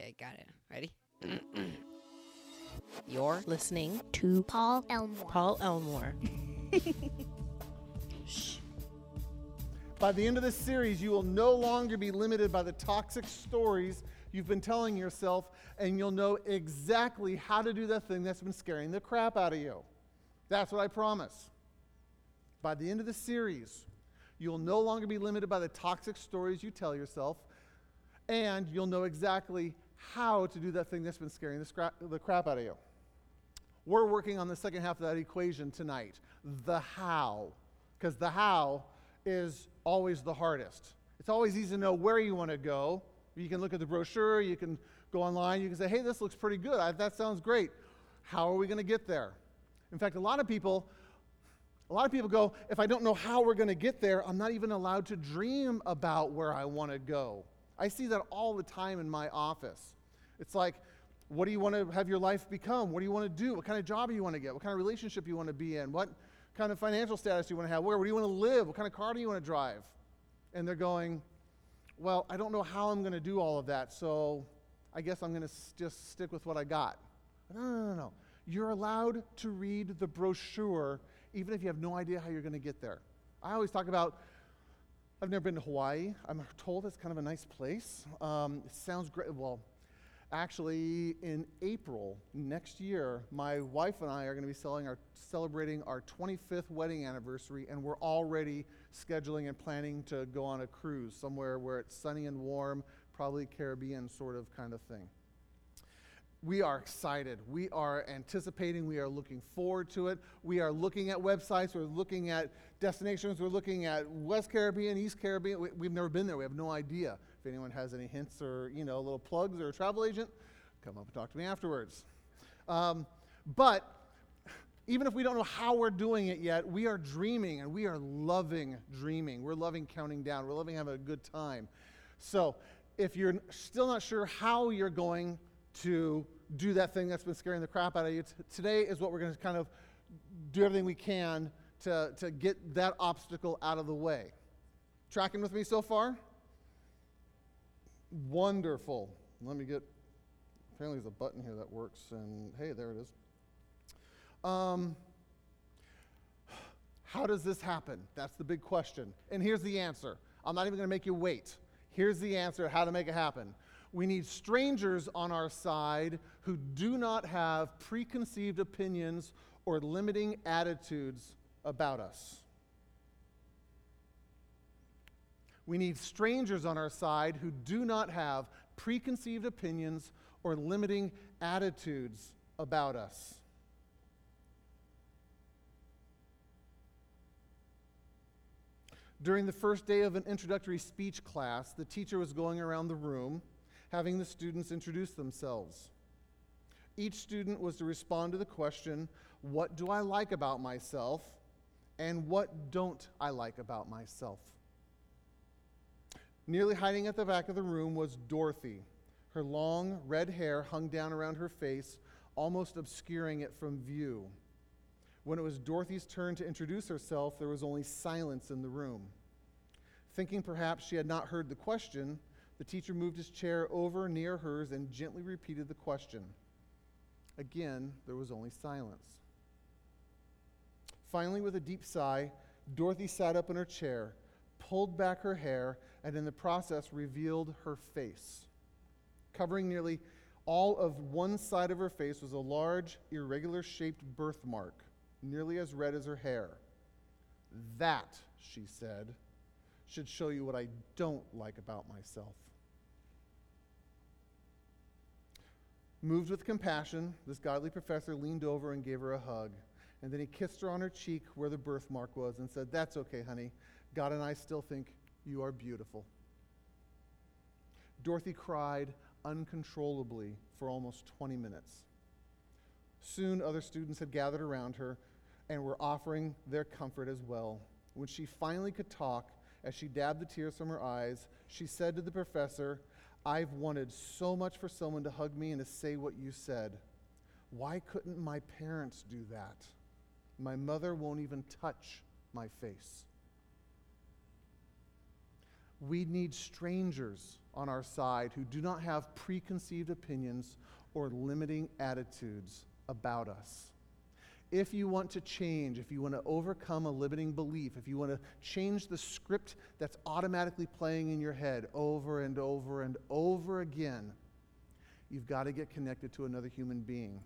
Okay, got it. Ready? You're Listening to Paul Elmore. Paul Elmore. By the end of this series, you will no longer be limited by the toxic stories you've been telling yourself, and you'll know exactly how to do that thing that's been scaring the crap out of you. That's what I promise. By the end of the series, you'll no longer be limited by the toxic stories you tell yourself, and you'll know exactly how to do that thing that's been scaring the, scra- the crap out of you. We're working on the second half of that equation tonight the how. Because the how is always the hardest. It's always easy to know where you want to go. You can look at the brochure, you can go online, you can say, hey, this looks pretty good. I, that sounds great. How are we going to get there? In fact, a lot of people. A lot of people go, if I don't know how we're going to get there, I'm not even allowed to dream about where I want to go. I see that all the time in my office. It's like, what do you want to have your life become? What do you want to do? What kind of job do you want to get? What kind of relationship you want to be in? What kind of financial status do you want to have? Where, where do you want to live? What kind of car do you want to drive? And they're going, well, I don't know how I'm going to do all of that, so I guess I'm going to s- just stick with what I got. No, no, no, no. You're allowed to read the brochure even if you have no idea how you're going to get there. I always talk about I've never been to Hawaii. I'm told it's kind of a nice place. Um, it sounds great. Well, actually, in April next year, my wife and I are going to be our, celebrating our 25th wedding anniversary, and we're already scheduling and planning to go on a cruise somewhere where it's sunny and warm, probably Caribbean sort of kind of thing we are excited. We are anticipating. We are looking forward to it. We are looking at websites. We're looking at destinations. We're looking at West Caribbean, East Caribbean. We, have never been there. We have no idea. If anyone has any hints or you know little plugs or a travel agent, come up and talk to me afterwards. Um, but even if we don't know how we're doing it yet, we are dreaming and we are loving dreaming. We're loving counting down. We're loving having a good time. So if you're still not sure how you're going to do that thing that's been scaring the crap out of you. T- today is what we're going to kind of do everything we can to, to get that obstacle out of the way. Tracking with me so far? Wonderful. Let me get, apparently there's a button here that works, and hey, there it is. Um, how does this happen? That's the big question. And here's the answer. I'm not even going to make you wait. Here's the answer how to make it happen. We need strangers on our side who do not have preconceived opinions or limiting attitudes about us. We need strangers on our side who do not have preconceived opinions or limiting attitudes about us. During the first day of an introductory speech class, the teacher was going around the room having the students introduce themselves. Each student was to respond to the question, What do I like about myself? and What don't I like about myself? Nearly hiding at the back of the room was Dorothy. Her long red hair hung down around her face, almost obscuring it from view. When it was Dorothy's turn to introduce herself, there was only silence in the room. Thinking perhaps she had not heard the question, the teacher moved his chair over near hers and gently repeated the question. Again, there was only silence. Finally, with a deep sigh, Dorothy sat up in her chair, pulled back her hair, and in the process revealed her face. Covering nearly all of one side of her face was a large, irregular shaped birthmark, nearly as red as her hair. That, she said, should show you what I don't like about myself. Moved with compassion, this godly professor leaned over and gave her a hug. And then he kissed her on her cheek where the birthmark was and said, That's okay, honey. God and I still think you are beautiful. Dorothy cried uncontrollably for almost 20 minutes. Soon, other students had gathered around her and were offering their comfort as well. When she finally could talk, as she dabbed the tears from her eyes, she said to the professor, I've wanted so much for someone to hug me and to say what you said. Why couldn't my parents do that? My mother won't even touch my face. We need strangers on our side who do not have preconceived opinions or limiting attitudes about us. If you want to change, if you want to overcome a limiting belief, if you want to change the script that's automatically playing in your head over and over and over again, you've got to get connected to another human being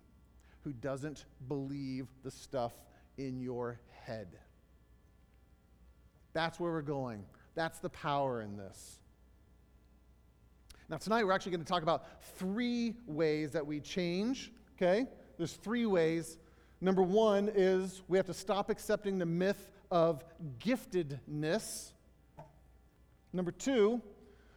who doesn't believe the stuff in your head. That's where we're going. That's the power in this. Now, tonight we're actually going to talk about three ways that we change, okay? There's three ways. Number one is we have to stop accepting the myth of giftedness. Number two,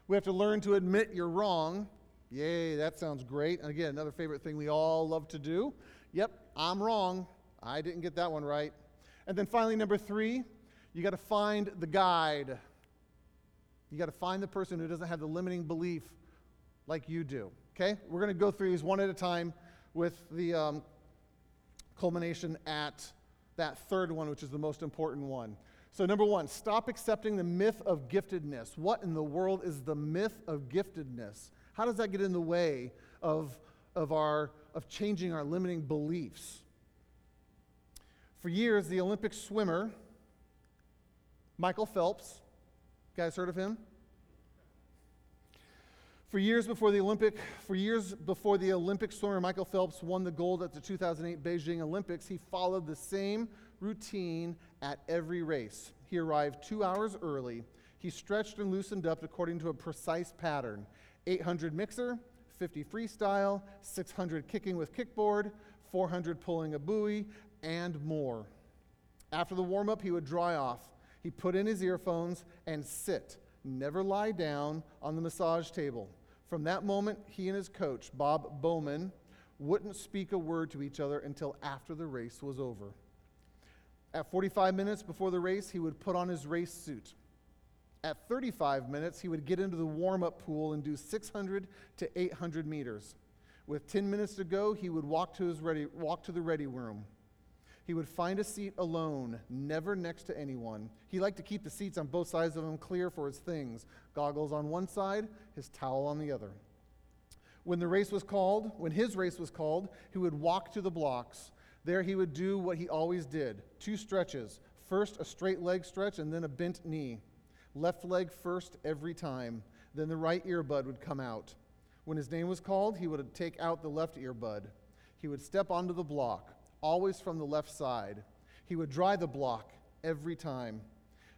we have to learn to admit you're wrong. Yay, that sounds great. And again, another favorite thing we all love to do. Yep, I'm wrong. I didn't get that one right. And then finally, number three, you got to find the guide. You got to find the person who doesn't have the limiting belief like you do. Okay? We're going to go through these one at a time with the um, culmination at that third one, which is the most important one. So, number one, stop accepting the myth of giftedness. What in the world is the myth of giftedness? How does that get in the way of, of, our, of changing our limiting beliefs? For years, the Olympic swimmer, Michael Phelps, you guys heard of him? For years before the Olympic, for years before the Olympic swimmer Michael Phelps won the gold at the 2008 Beijing Olympics, he followed the same routine at every race. He arrived two hours early. He stretched and loosened up according to a precise pattern 800 mixer, 50 freestyle, 600 kicking with kickboard, 400 pulling a buoy, and more. After the warm up, he would dry off. He put in his earphones and sit, never lie down on the massage table. From that moment, he and his coach, Bob Bowman, wouldn't speak a word to each other until after the race was over. At 45 minutes before the race, he would put on his race suit. At 35 minutes, he would get into the warm up pool and do 600 to 800 meters. With 10 minutes to go, he would walk to, his ready, walk to the ready room. He would find a seat alone, never next to anyone. He liked to keep the seats on both sides of him clear for his things goggles on one side, his towel on the other. When the race was called, when his race was called, he would walk to the blocks. There he would do what he always did two stretches. First, a straight leg stretch, and then a bent knee. Left leg first every time. Then the right earbud would come out. When his name was called, he would take out the left earbud. He would step onto the block always from the left side. He would dry the block every time.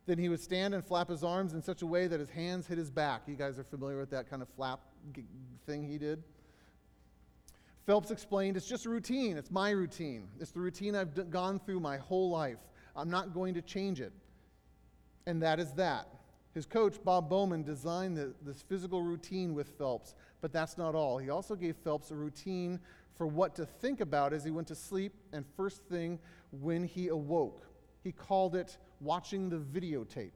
Then he would stand and flap his arms in such a way that his hands hit his back. You guys are familiar with that kind of flap thing he did? Phelps explained, It's just a routine. It's my routine. It's the routine I've d- gone through my whole life. I'm not going to change it. And that is that. His coach, Bob Bowman, designed the, this physical routine with Phelps, but that's not all. He also gave Phelps a routine for what to think about as he went to sleep and first thing when he awoke. He called it watching the videotape.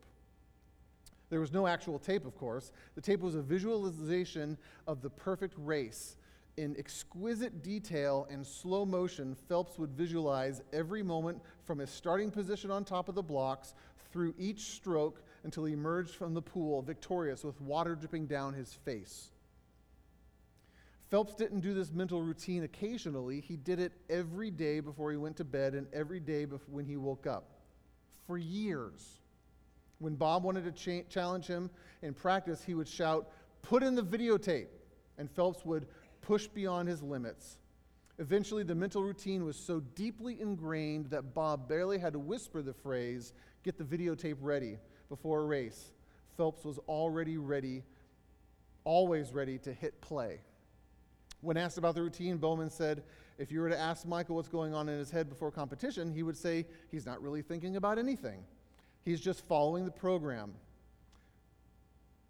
There was no actual tape, of course. The tape was a visualization of the perfect race. In exquisite detail and slow motion, Phelps would visualize every moment from his starting position on top of the blocks through each stroke until he emerged from the pool victorious with water dripping down his face. Phelps didn't do this mental routine occasionally. He did it every day before he went to bed and every day when he woke up. For years. When Bob wanted to cha- challenge him in practice, he would shout, Put in the videotape. And Phelps would push beyond his limits. Eventually, the mental routine was so deeply ingrained that Bob barely had to whisper the phrase, Get the videotape ready, before a race. Phelps was already ready, always ready to hit play. When asked about the routine, Bowman said, if you were to ask Michael what's going on in his head before competition, he would say he's not really thinking about anything. He's just following the program.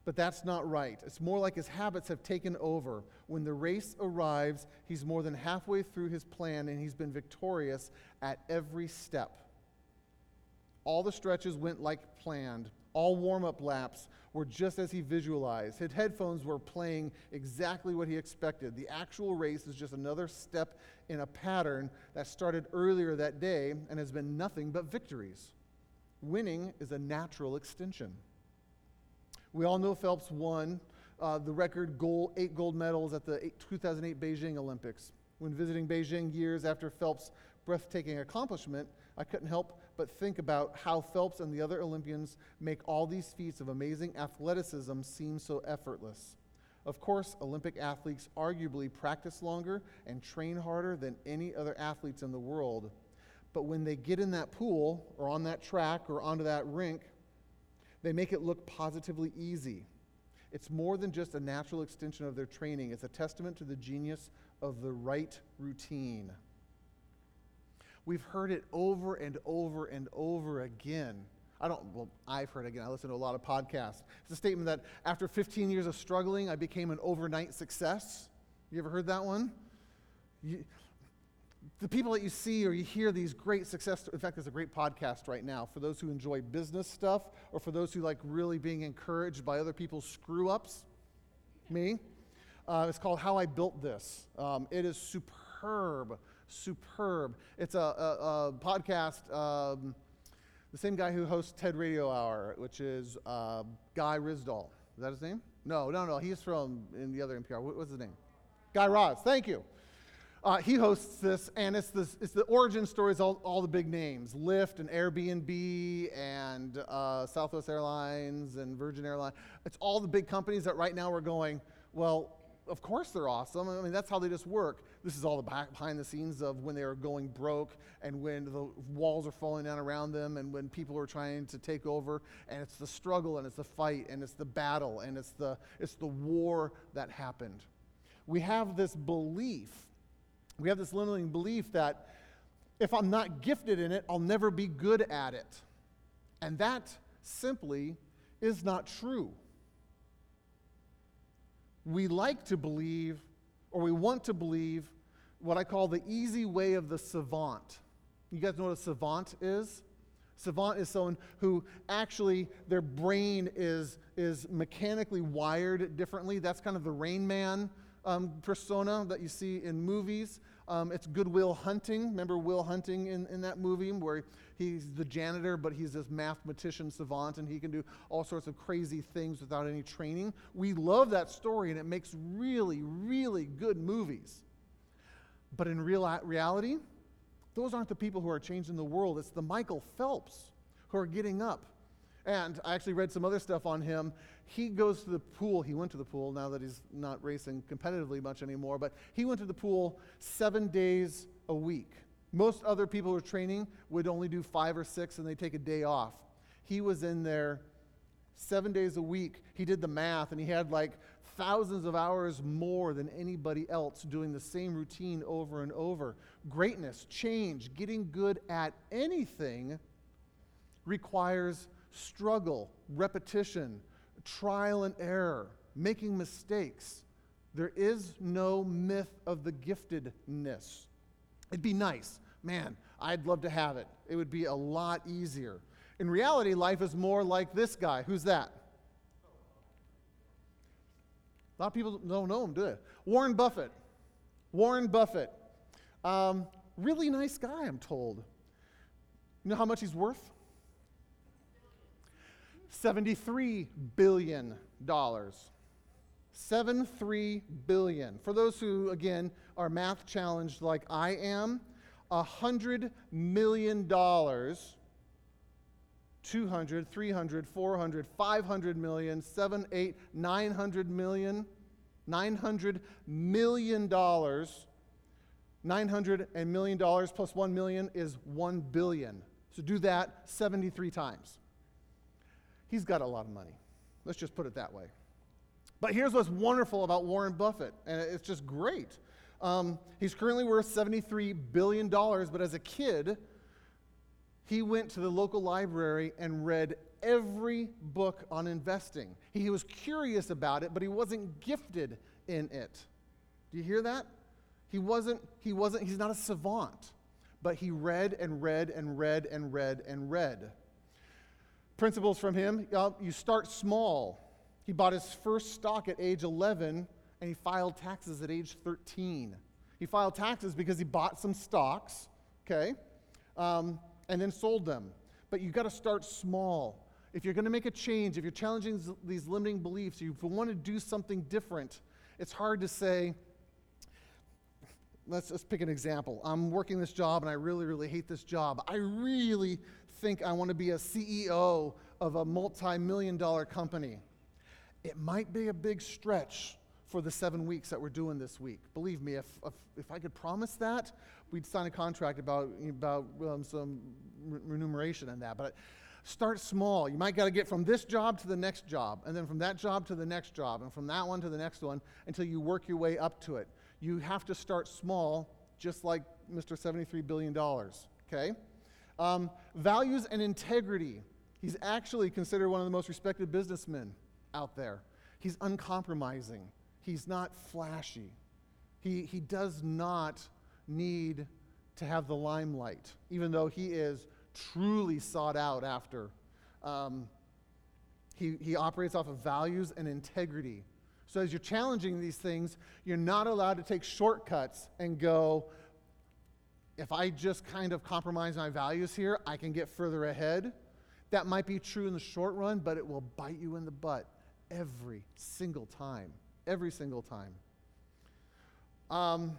But that's not right. It's more like his habits have taken over. When the race arrives, he's more than halfway through his plan and he's been victorious at every step. All the stretches went like planned. All warm up laps were just as he visualized. His headphones were playing exactly what he expected. The actual race is just another step in a pattern that started earlier that day and has been nothing but victories. Winning is a natural extension. We all know Phelps won uh, the record gold, eight gold medals at the eight, 2008 Beijing Olympics. When visiting Beijing years after Phelps' breathtaking accomplishment, I couldn't help but think about how Phelps and the other Olympians make all these feats of amazing athleticism seem so effortless. Of course, Olympic athletes arguably practice longer and train harder than any other athletes in the world. But when they get in that pool or on that track or onto that rink, they make it look positively easy. It's more than just a natural extension of their training, it's a testament to the genius of the right routine. We've heard it over and over and over again. I don't, well, I've heard again. I listen to a lot of podcasts. It's a statement that after 15 years of struggling, I became an overnight success. You ever heard that one? You, the people that you see or you hear these great success in fact there's a great podcast right now for those who enjoy business stuff or for those who like really being encouraged by other people's screw ups me uh, it's called how i built this um, it is superb superb it's a, a, a podcast um, the same guy who hosts ted radio hour which is uh, guy Rizdahl. is that his name no no no he's from in the other npr what, what's his name guy raz thank you uh, he hosts this, and it's, this, it's the origin stories, all, all the big names Lyft and Airbnb and uh, Southwest Airlines and Virgin Airlines. It's all the big companies that right now are going, well, of course they're awesome. I mean, that's how they just work. This is all the back, behind the scenes of when they are going broke and when the walls are falling down around them and when people are trying to take over. And it's the struggle and it's the fight and it's the battle and it's the, it's the war that happened. We have this belief we have this limiting belief that if I'm not gifted in it, I'll never be good at it. And that simply is not true. We like to believe, or we want to believe, what I call the easy way of the savant. You guys know what a savant is? Savant is someone who actually their brain is, is mechanically wired differently. That's kind of the Rain Man um, persona that you see in movies. Um, it's Good Will Hunting. Remember Will Hunting in, in that movie where he's the janitor, but he's this mathematician savant and he can do all sorts of crazy things without any training. We love that story and it makes really, really good movies. But in real reality, those aren't the people who are changing the world. It's the Michael Phelps who are getting up. And I actually read some other stuff on him, he goes to the pool. He went to the pool now that he's not racing competitively much anymore, but he went to the pool seven days a week. Most other people who are training would only do five or six and they take a day off. He was in there seven days a week. He did the math and he had like thousands of hours more than anybody else doing the same routine over and over. Greatness, change, getting good at anything requires struggle, repetition, trial and error, making mistakes. There is no myth of the giftedness. It'd be nice. Man, I'd love to have it. It would be a lot easier. In reality, life is more like this guy. Who's that? A lot of people don't know him, do they? Warren Buffett. Warren Buffett. Um, really nice guy, I'm told. You know how much he's worth? $73 billion. $73 billion. For those who, again, are math challenged like I am, $100 million, 200, 300, 400, 500 million, 7, 8, 900 million, 900 million dollars. 900 and million dollars plus 1 million is 1 billion. So do that 73 times. He's got a lot of money. Let's just put it that way. But here's what's wonderful about Warren Buffett, and it's just great. Um, he's currently worth $73 billion, but as a kid, he went to the local library and read every book on investing. He was curious about it, but he wasn't gifted in it. Do you hear that? He wasn't, he wasn't, he's not a savant, but he read and read and read and read and read. Principles from him you start small. He bought his first stock at age 11 and he filed taxes at age 13. He filed taxes because he bought some stocks, okay, um, and then sold them. But you've got to start small. if you're going to make a change, if you're challenging these limiting beliefs, if you want to do something different, it's hard to say, let's, let's pick an example. I'm working this job and I really, really hate this job. I really think I want to be a CEO of a multi million dollar company. It might be a big stretch for the seven weeks that we're doing this week. Believe me, if, if, if I could promise that, we'd sign a contract about, about um, some re- remuneration and that. But start small. You might got to get from this job to the next job, and then from that job to the next job, and from that one to the next one until you work your way up to it. You have to start small, just like Mr. $73 billion, okay? Um, values and integrity. He's actually considered one of the most respected businessmen out there. He's uncompromising, he's not flashy. He, he does not need to have the limelight, even though he is truly sought out after. Um, he, he operates off of values and integrity. So, as you're challenging these things, you're not allowed to take shortcuts and go, if I just kind of compromise my values here, I can get further ahead. That might be true in the short run, but it will bite you in the butt every single time. Every single time. Um,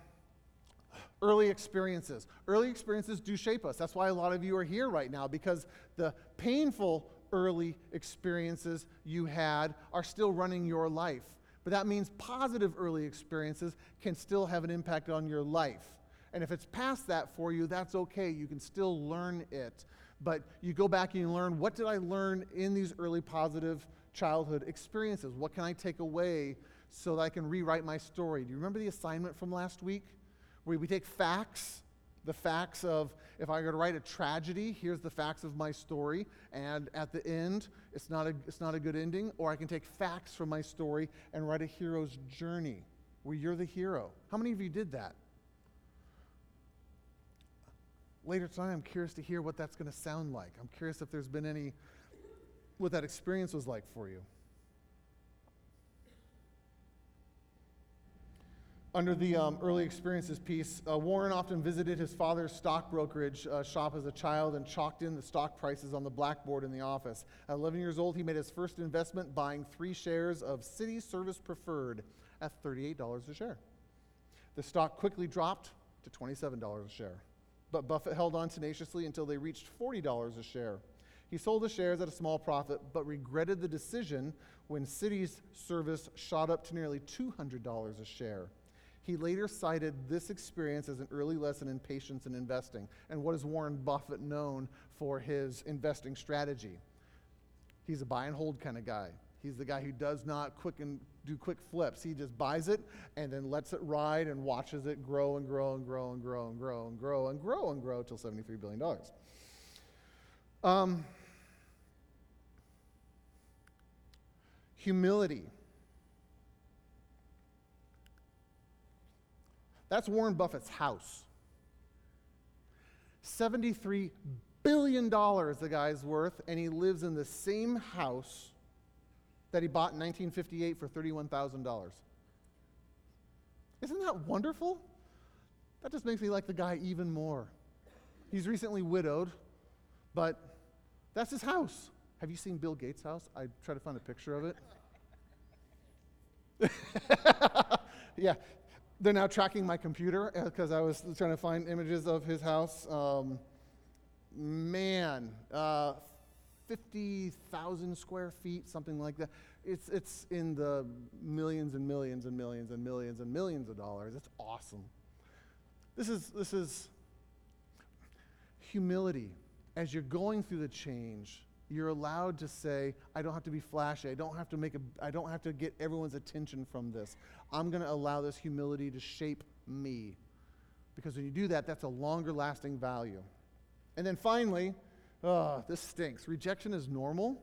early experiences. Early experiences do shape us. That's why a lot of you are here right now, because the painful early experiences you had are still running your life. But that means positive early experiences can still have an impact on your life. And if it's past that for you, that's okay. You can still learn it. But you go back and you learn what did I learn in these early positive childhood experiences? What can I take away so that I can rewrite my story? Do you remember the assignment from last week? Where we take facts, the facts of if I were to write a tragedy, here's the facts of my story, and at the end, it's not a, it's not a good ending. Or I can take facts from my story and write a hero's journey where you're the hero. How many of you did that? later tonight, I'm curious to hear what that's going to sound like. I'm curious if there's been any, what that experience was like for you. Under the um, early experiences piece, uh, Warren often visited his father's stock brokerage uh, shop as a child and chalked in the stock prices on the blackboard in the office. At 11 years old, he made his first investment buying three shares of City Service Preferred at $38 a share. The stock quickly dropped to $27 a share. But Buffett held on tenaciously until they reached $40 a share. He sold the shares at a small profit, but regretted the decision when Cities Service shot up to nearly $200 a share. He later cited this experience as an early lesson in patience and investing. And what is Warren Buffett known for his investing strategy? He's a buy and hold kind of guy. He's the guy who does not quick and do quick flips. He just buys it and then lets it ride and watches it grow and grow and grow and grow and grow and grow and grow and grow until $73 billion. Um, humility. That's Warren Buffett's house. $73 billion the guy's worth, and he lives in the same house that he bought in 1958 for $31,000. Isn't that wonderful? That just makes me like the guy even more. He's recently widowed, but that's his house. Have you seen Bill Gates' house? I try to find a picture of it. yeah, they're now tracking my computer because uh, I was trying to find images of his house. Um, man, uh, 50,000 square feet, something like that. It's, it's in the millions and millions and millions and millions and millions of dollars. It's awesome. This is, this is humility. As you're going through the change, you're allowed to say, I don't have to be flashy. I don't have to make a, I don't have to get everyone's attention from this. I'm going to allow this humility to shape me. Because when you do that, that's a longer lasting value. And then finally, oh, this stinks. Rejection is normal.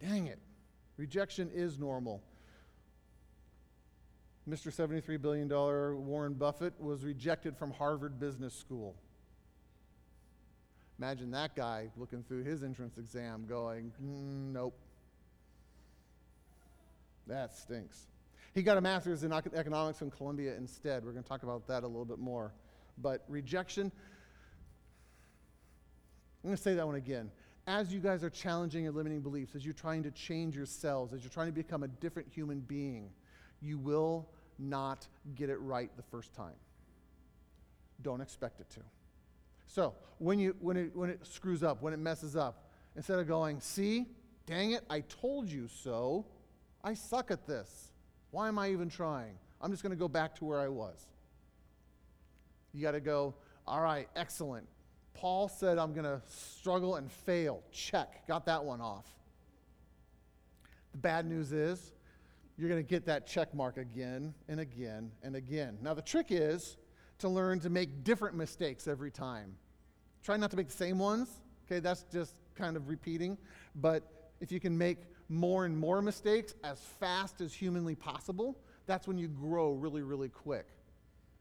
Dang it. Rejection is normal. Mr. $73 billion Warren Buffett was rejected from Harvard Business School. Imagine that guy looking through his entrance exam going, mm, nope. That stinks. He got a master's in economics from Columbia instead. We're going to talk about that a little bit more. But rejection, I'm going to say that one again. as you guys are challenging your limiting beliefs, as you're trying to change yourselves, as you're trying to become a different human being, you will not get it right the first time. Don't expect it to. So, when, you, when, it, when it screws up, when it messes up, instead of going, see, dang it, I told you so, I suck at this. Why am I even trying? I'm just going to go back to where I was. You got to go, all right, excellent. Paul said, I'm going to struggle and fail. Check. Got that one off. The bad news is, you're going to get that check mark again and again and again. Now, the trick is to learn to make different mistakes every time. Try not to make the same ones. Okay, that's just kind of repeating. But if you can make more and more mistakes as fast as humanly possible, that's when you grow really, really quick.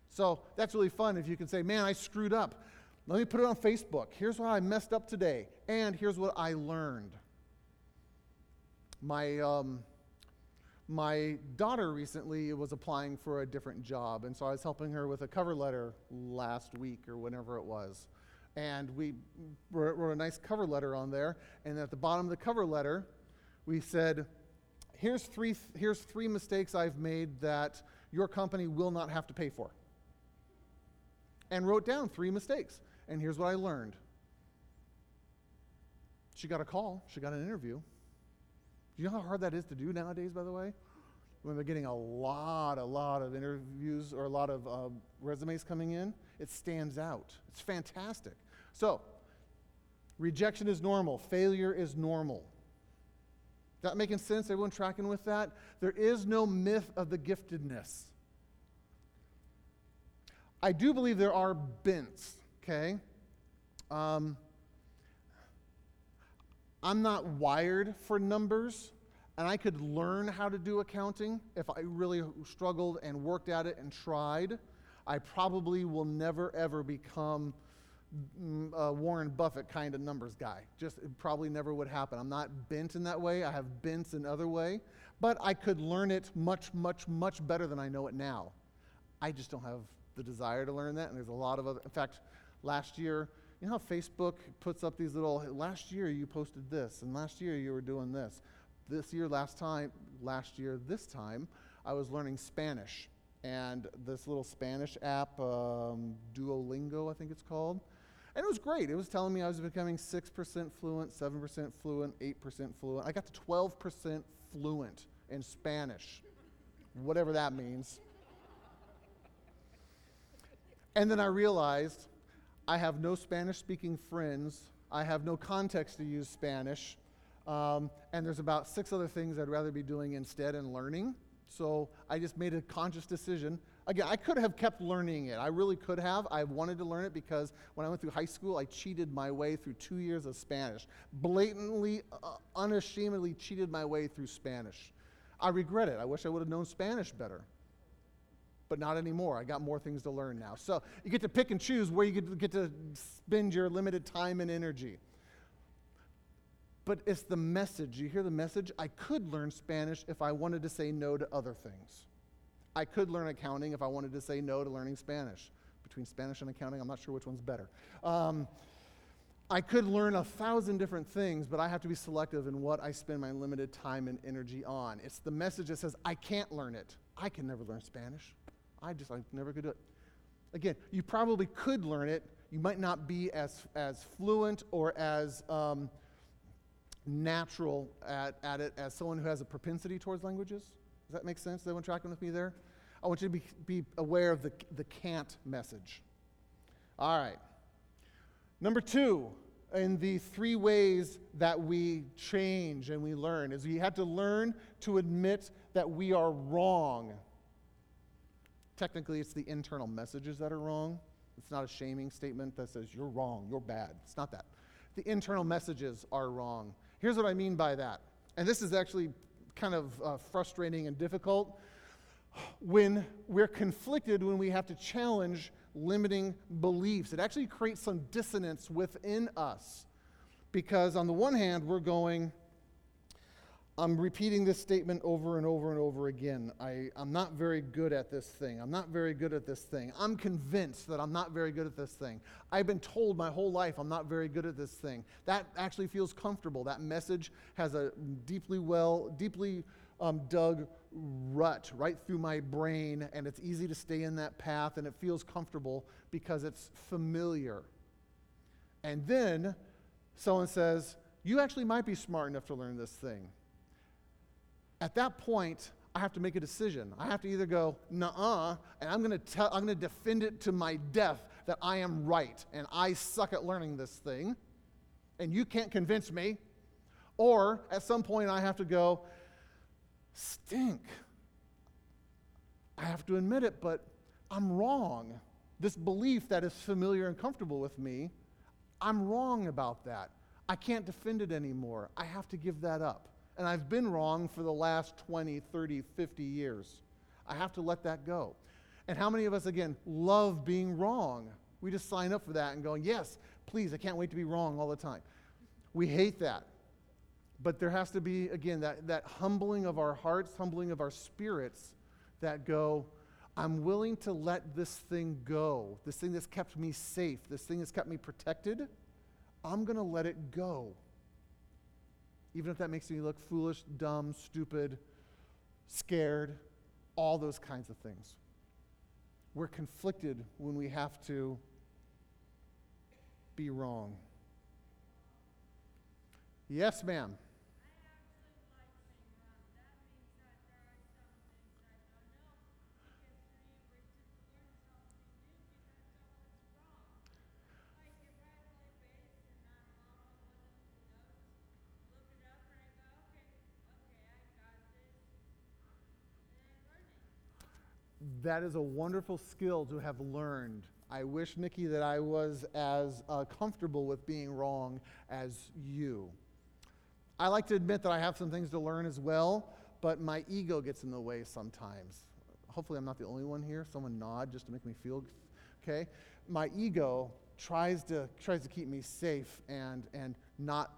So that's really fun if you can say, man, I screwed up. Let me put it on Facebook. Here's what I messed up today, and here's what I learned. My, um, my daughter recently was applying for a different job, and so I was helping her with a cover letter last week or whenever it was. And we wrote a nice cover letter on there, and at the bottom of the cover letter, we said, here's three, here's three mistakes I've made that your company will not have to pay for. And wrote down three mistakes. And here's what I learned. She got a call, she got an interview. Do you know how hard that is to do nowadays, by the way? When they're getting a lot, a lot of interviews or a lot of uh, resumes coming in, it stands out. It's fantastic. So, rejection is normal, failure is normal. That making sense? Everyone tracking with that? There is no myth of the giftedness. I do believe there are bents, okay? Um, I'm not wired for numbers, and I could learn how to do accounting if I really struggled and worked at it and tried. I probably will never ever become Mm, a Warren Buffett kind of numbers guy. Just probably never would happen. I'm not bent in that way. I have bent in other way, but I could learn it much, much, much better than I know it now. I just don't have the desire to learn that. And there's a lot of other. In fact, last year, you know how Facebook puts up these little. Last year you posted this, and last year you were doing this. This year, last time, last year, this time, I was learning Spanish. And this little Spanish app, um, Duolingo, I think it's called and it was great. It was telling me I was becoming 6% fluent, 7% fluent, 8% fluent. I got to 12% fluent in Spanish, whatever that means. And then I realized I have no Spanish speaking friends. I have no context to use Spanish. Um, and there's about six other things I'd rather be doing instead and learning. So I just made a conscious decision Again, I could have kept learning it. I really could have. I wanted to learn it because when I went through high school, I cheated my way through two years of Spanish. Blatantly, uh, unashamedly cheated my way through Spanish. I regret it. I wish I would have known Spanish better. But not anymore. I got more things to learn now. So you get to pick and choose where you get to, spend your limited time and energy. But it's the message. You hear the message? I could learn Spanish if I wanted to say no to other things. I could learn accounting if I wanted to say no to learning Spanish. Between Spanish and accounting, I'm not sure which one's better. Um, I could learn a thousand different things, but I have to be selective in what I spend my limited time and energy on. It's the message that says, I can't learn it. I can never learn Spanish. I just, I never could do it. Again, you probably could learn it. You might not be as, as fluent or as um, natural at, at it as someone who has a propensity towards languages. Does that make sense? Is everyone tracking with me there? I want you to be, be aware of the, the can't message. All right. Number two, in the three ways that we change and we learn, is we have to learn to admit that we are wrong. Technically, it's the internal messages that are wrong. It's not a shaming statement that says you're wrong, you're bad. It's not that. The internal messages are wrong. Here's what I mean by that. And this is actually kind of uh, frustrating and difficult when we're conflicted, when we have to challenge limiting beliefs. It actually creates some dissonance within us because, on the one hand, we're going, I'm repeating this statement over and over and over again. I, I'm not very good at this thing. I'm not very good at this thing. I'm convinced that I'm not very good at this thing. I've been told my whole life I'm not very good at this thing. That actually feels comfortable. That message has a deeply well, deeply um, dug rut right through my brain, and it's easy to stay in that path, and it feels comfortable because it's familiar. And then someone says, You actually might be smart enough to learn this thing at that point, I have to make a decision. I have to either go, nah, and I'm gonna tell, I'm gonna defend it to my death that I am right and I suck at learning this thing, and you can't convince me. Or at some point, I have to go, stink. I have to admit it, but I'm wrong. This belief that is familiar and comfortable with me, I'm wrong about that. I can't defend it anymore. I have to give that up and I've been wrong for the last 20, 30, 50 years. I have to let that go. And how many of us, again, love being wrong? We just sign up for that and going, yes, please, I can't wait to be wrong all the time. We hate that. But there has to be, again, that, that humbling of our hearts, humbling of our spirits that go, I'm willing to let this thing go, this thing that's kept me safe, this thing that's kept me protected. I'm going to let it go even if that makes me look foolish, dumb, stupid, scared, all those kinds of things. We're conflicted when we have to be wrong. Yes, ma'am. That is a wonderful skill to have learned. I wish, Nikki, that I was as uh, comfortable with being wrong as you. I like to admit that I have some things to learn as well, but my ego gets in the way sometimes. Hopefully, I'm not the only one here. Someone nod just to make me feel okay. My ego tries to tries to keep me safe and and not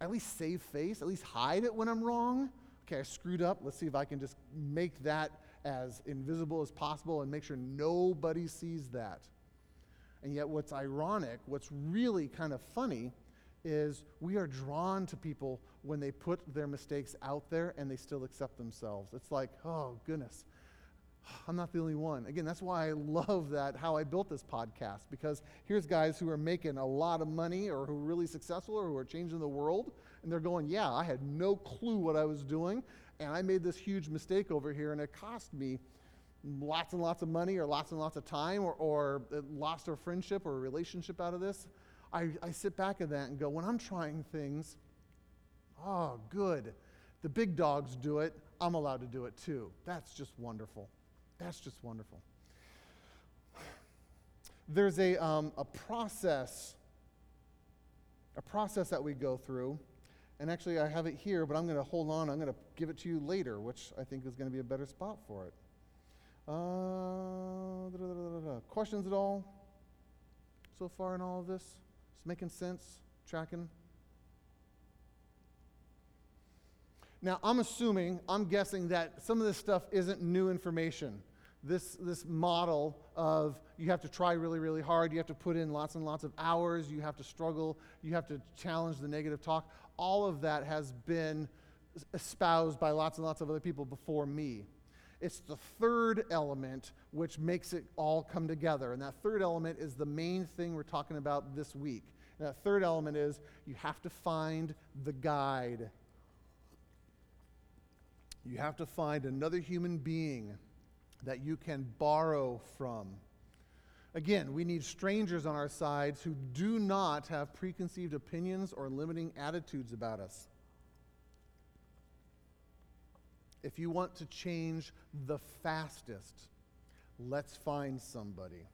at least save face, at least hide it when I'm wrong. Okay, I screwed up. Let's see if I can just make that as invisible as possible and make sure nobody sees that. And yet, what's ironic, what's really kind of funny, is we are drawn to people when they put their mistakes out there and they still accept themselves. It's like, oh, goodness. I'm not the only one. Again, that's why I love that how I built this podcast because here's guys who are making a lot of money or who are really successful or who are changing the world and they're going, "Yeah, I had no clue what I was doing and I made this huge mistake over here, and it cost me lots and lots of money or lots and lots of time or, or lost our friendship or a relationship out of this. I, I sit back at that and go, when I'm trying things, oh, good. The big dogs do it. I'm allowed to do it too. That's just wonderful. That's just wonderful. There's a, um, a process, a process that we go through and actually, I have it here, but I'm going to hold on. I'm going to give it to you later, which I think is going to be a better spot for it. Uh, da, da, da, Questions at all so far in all of this? Is making sense? Tracking? Now, I'm assuming, I'm guessing that some of this stuff isn't new information. This, this model of you have to try really, really hard, you have to put in lots and lots of hours, you have to struggle, you have to challenge the negative talk all of that has been espoused by lots and lots of other people before me. It's the third element which makes it all come together. And that third element is the main thing we're talking about this week. And that third element is you have to find the guide. You have to find another human being that you can borrow from. Again, we need strangers on our sides who do not have preconceived opinions or limiting attitudes about us. If you want to change the fastest, let's find somebody.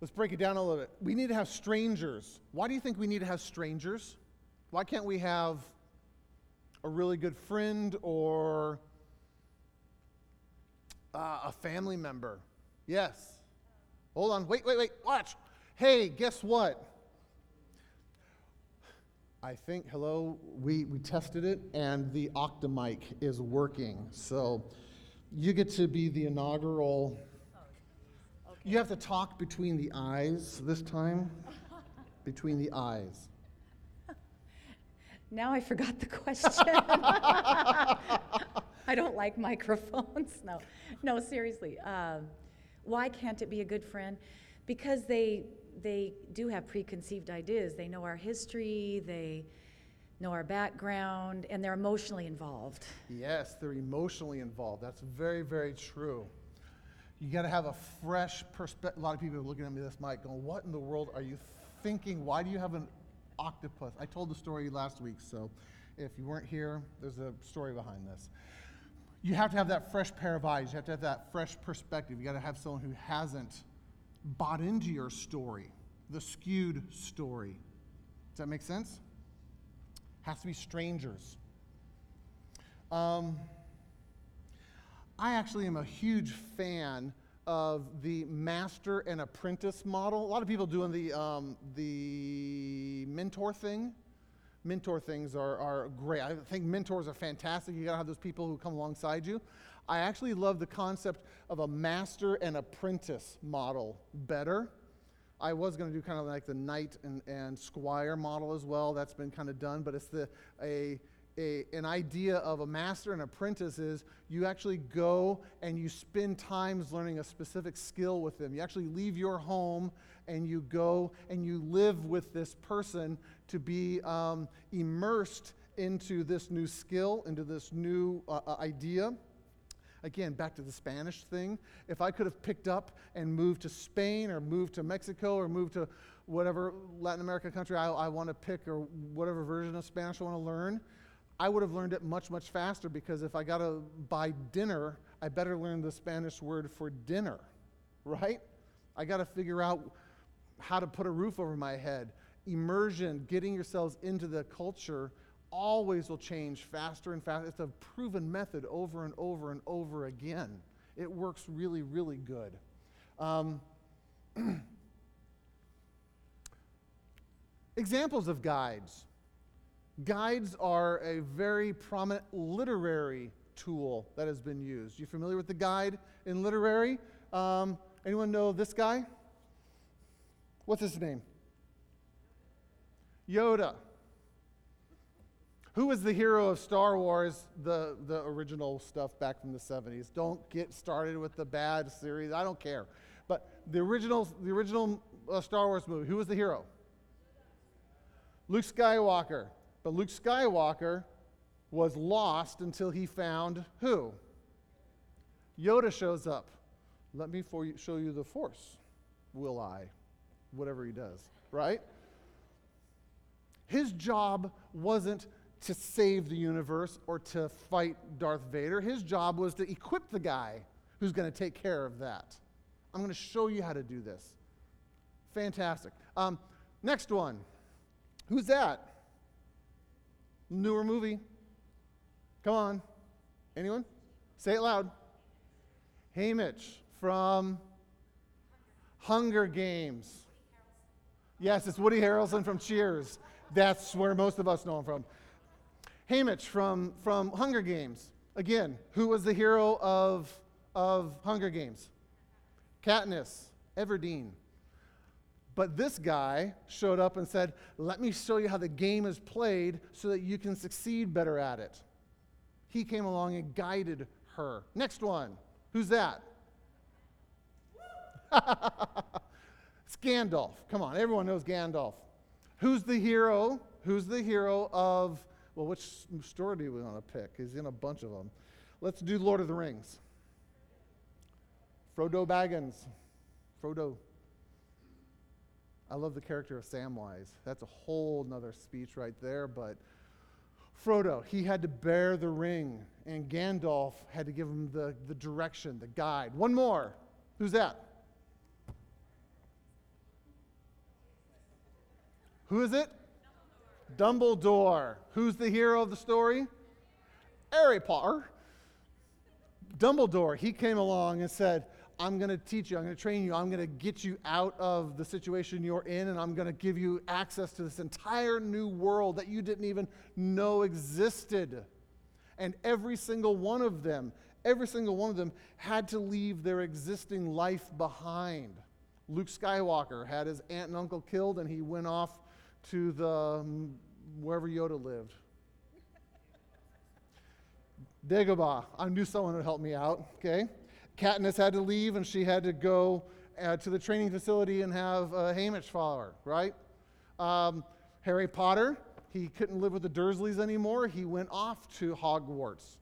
Let's break it down a little bit. We need to have strangers. Why do you think we need to have strangers? Why can't we have a really good friend or uh, a family member. Yes. Hold on. Wait, wait, wait. Watch. Hey, guess what? I think, hello, we, we tested it and the Octamic is working. So you get to be the inaugural. You have to talk between the eyes this time. between the eyes. Now I forgot the question. I don't like microphones. No, no, seriously. Um, why can't it be a good friend? Because they they do have preconceived ideas. They know our history. They know our background, and they're emotionally involved. Yes, they're emotionally involved. That's very, very true. You got to have a fresh perspective. A lot of people are looking at me this mic going, What in the world are you thinking? Why do you have an octopus? I told the story last week, so if you weren't here, there's a story behind this. You have to have that fresh pair of eyes. You have to have that fresh perspective. You got to have someone who hasn't bought into your story, the skewed story. Does that make sense? Has to be strangers. Um, I actually am a huge fan of the master and apprentice model. A lot of people doing the, um, the mentor thing. Mentor things are, are great. I think mentors are fantastic. You gotta have those people who come alongside you. I actually love the concept of a master and apprentice model better. I was going to do kind of like the knight and, and squire model as well. That's been kind of done, but it's the a, a, an idea of a master and apprentice is you actually go and you spend times learning a specific skill with them. You actually leave your home and you go and you live with this person to be um, immersed into this new skill, into this new uh, uh idea. Again, back to the Spanish thing. If I could have picked up and moved to Spain or moved to Mexico or moved to whatever Latin America country I, I want to pick or whatever version of Spanish I want to learn, I would have learned it much, much faster because if I got to buy dinner, I better learn the Spanish word for dinner, right? I got to figure out how to put a roof over my head. Immersion, getting yourselves into the culture always will change faster and faster. It's a proven method over and over and over again. It works really, really good. Um, examples of guides. Guides are a very prominent literary tool that has been used. You familiar with the guide in literary? Um, anyone know this guy? What's his name? Yoda. Who was the hero of Star Wars, the, the original stuff back from the 70s? Don't get started with the bad series. I don't care. But the original, the original uh, Star Wars movie, who was the hero? Luke Skywalker. But Luke Skywalker was lost until he found who? Yoda shows up. Let me for you, show you the Force, will I? Whatever he does, right? His job wasn't to save the universe or to fight Darth Vader. His job was to equip the guy who's going to take care of that. I'm going to show you how to do this. Fantastic. Um, next one. Who's that? Newer movie. Come on. Anyone? Say it loud. Haymitch from Hunger Games. Yes, it's Woody Harrelson from Cheers. That's where most of us know him from. Haymitch from, from Hunger Games. Again, who was the hero of, of Hunger Games? Katniss, Everdeen. But this guy showed up and said, Let me show you how the game is played so that you can succeed better at it. He came along and guided her. Next one. Who's that? it's Gandalf. Come on, everyone knows Gandalf. Who's the hero? Who's the hero of well, which story do we want to pick? He's in a bunch of them. Let's do Lord of the Rings. Frodo Baggins. Frodo. I love the character of Samwise. That's a whole nother speech right there, but Frodo, he had to bear the ring, and Gandalf had to give him the, the direction, the guide. One more. Who's that? Who is it? Dumbledore. Who's the hero of the story? Harry Potter. Dumbledore, he came along and said, I'm going to teach you, I'm going to train you, I'm going to get you out of the situation you're in, and I'm going to give you access to this entire new world that you didn't even know existed. And every single one of them, every single one of them had to leave their existing life behind. Luke Skywalker had his aunt and uncle killed, and he went off to the um, wherever Yoda lived. Dagobah, I knew someone would help me out, okay? Katniss had to leave and she had to go uh, to the training facility and have uh, Haymitch follow her, right? Um, Harry Potter, he couldn't live with the Dursleys anymore. He went off to Hogwarts,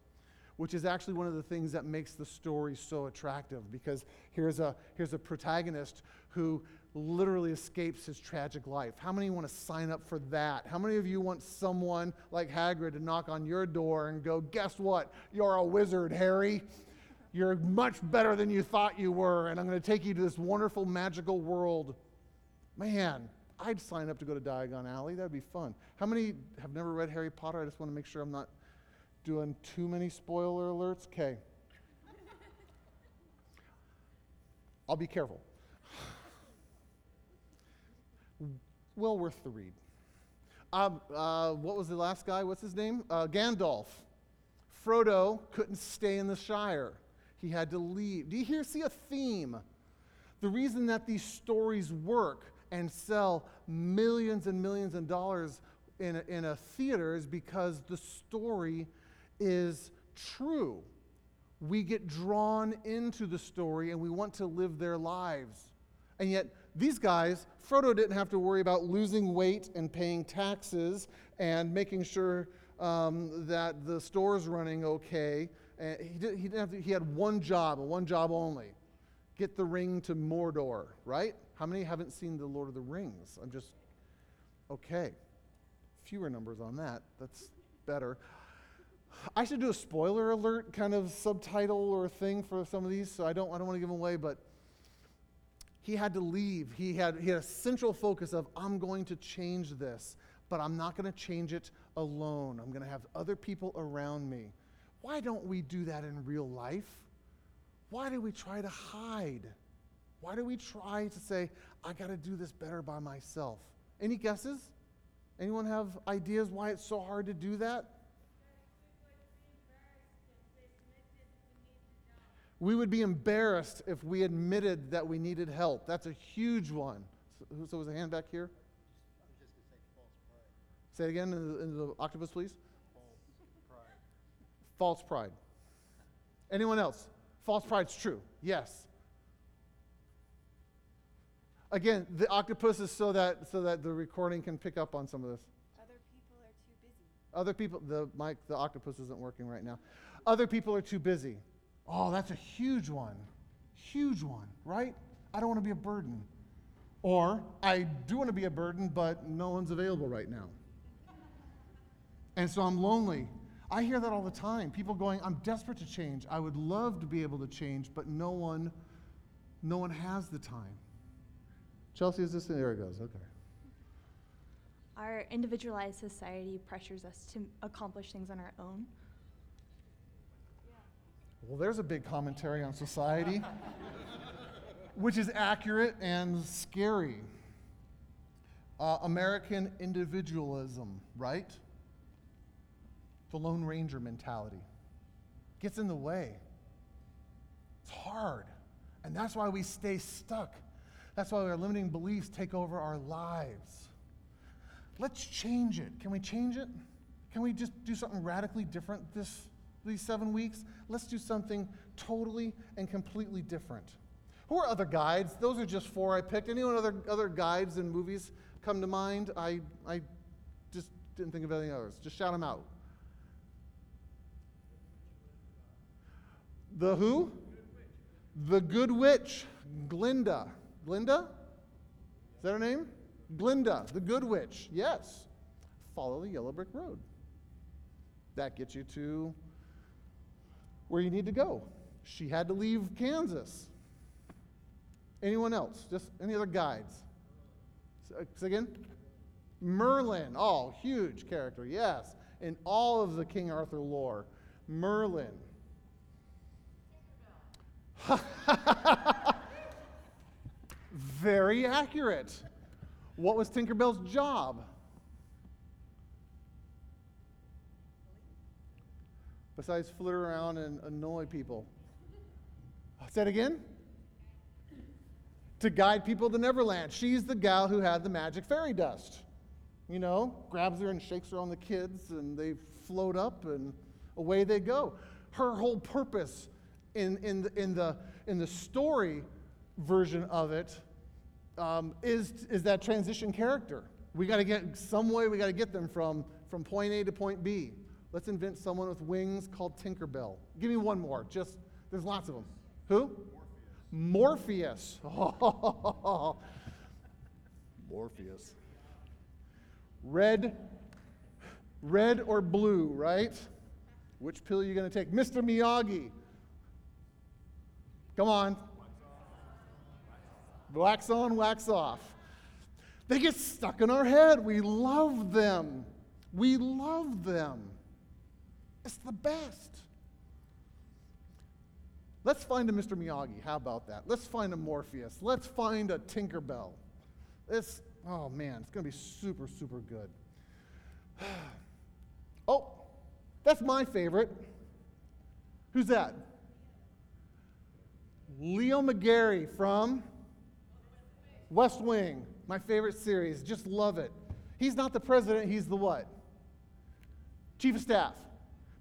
which is actually one of the things that makes the story so attractive because here's a, here's a protagonist who literally escapes his tragic life. How many want to sign up for that? How many of you want someone like Hagrid to knock on your door and go, Guess what? You're a wizard, Harry. You're much better than you thought you were, and I'm going to take you to this wonderful, magical world. Man, I'd sign up to go to Diagon Alley. That'd be fun. How many have never read Harry Potter? I just want to make sure I'm not doing too many spoiler alerts. Okay. I'll be careful. Well worth the read. Um, uh, what was the last guy? What's his name? Uh, Gandalf. Frodo couldn't stay in the Shire. He had to leave. Do you hear, see a theme? The reason that these stories work and sell millions and millions of dollars in a, in a theater is because the story is true. We get drawn into the story and we want to live their lives. And yet, these guys, Frodo didn't have to worry about losing weight and paying taxes and making sure um, that the store's running okay. And he, did, he, didn't have to, he had one job, one job only get the ring to Mordor, right? How many haven't seen The Lord of the Rings? I'm just, okay. Fewer numbers on that. That's better. I should do a spoiler alert kind of subtitle or thing for some of these, so I don't, I don't want to give them away, but he had to leave. He had, he had a central focus of, I'm going to change this, but I'm not going to change it alone. I'm going to have other people around me. Why don't we do that in real life? Why do we try to hide? Why do we try to say, I got to do this better by myself? Any guesses? Anyone have ideas why it's so hard to do that? We would be embarrassed if we admitted that we needed help. That's a huge one. So, so was a hand back here? Say it again in the, in the octopus, please. False pride. False pride. Anyone else? False pride's true. Yes. Again, the octopus is so that so that the recording can pick up on some of this. Other people are too busy. Other people, the mic, the octopus isn't working right now. Other people are too busy. Oh, that's a huge one. Huge one, right? I don't want to be a burden. Or I do want to be a burden, but no one's available right now. And so I'm lonely. I hear that all the time. People going, I'm desperate to change. I would love to be able to change, but no one, no one has the time. Chelsea, is this? There it goes. Okay. Our individualized society pressures us to accomplish things on our own. Well, there's a big commentary on society, which is accurate and scary. Uh, American individualism, right? The Lone Ranger mentality gets in the way. It's hard. And that's why we stay stuck. That's why our limiting beliefs take over our lives. Let's change it. Can we change it? Can we just do something radically different this these seven weeks, let's do something totally and completely different. Who are other guides? Those are just four I picked. Anyone other, other guides and movies come to mind? I, I just didn't think of any others. Just shout them out. The who? The Good Witch, Glinda. Glinda? Is that her name? Glinda, the Good Witch. Yes. Follow the yellow brick road. That gets you to where you need to go. She had to leave Kansas. Anyone else? Just any other guides? Say again, Merlin. Oh, huge character. Yes, in all of the King Arthur lore, Merlin. Very accurate. What was Tinkerbell's job? Besides flitter around and annoy people. Say it again? To guide people to Neverland. She's the gal who had the magic fairy dust. You know, grabs her and shakes her on the kids, and they float up, and away they go. Her whole purpose in, in, the, in, the, in the story version of it um, is is that transition character. We got to get some way, we got to get them from, from point A to point B. Let's invent someone with wings called Tinkerbell. Give me one more. Just, there's lots of them. Who? Morpheus. Morpheus. Red, red or blue, right? Which pill are you going to take? Mr. Miyagi. Come on. Wax on, wax off. They get stuck in our head. We love them. We love them. It's the best. Let's find a Mr. Miyagi. How about that? Let's find a Morpheus. Let's find a Tinkerbell. This, oh man, it's going to be super, super good. oh, that's my favorite. Who's that? Leo McGarry from West Wing, my favorite series. Just love it. He's not the president, he's the what? Chief of staff.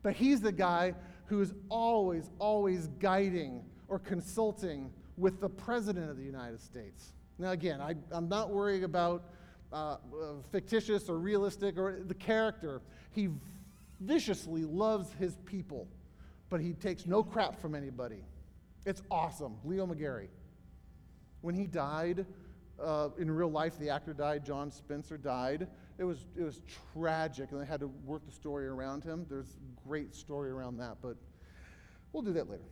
But he's the guy who is always, always guiding or consulting with the President of the United States. Now, again, I, am not worrying about uh, uh, fictitious or realistic or the character. He viciously loves his people, but he takes no crap from anybody. It's awesome. Leo McGarry. When he died, uh, in real life, the actor died, John Spencer died. It was, it was tragic, and they had to work the story around him. There's great story around that, but we'll do that later.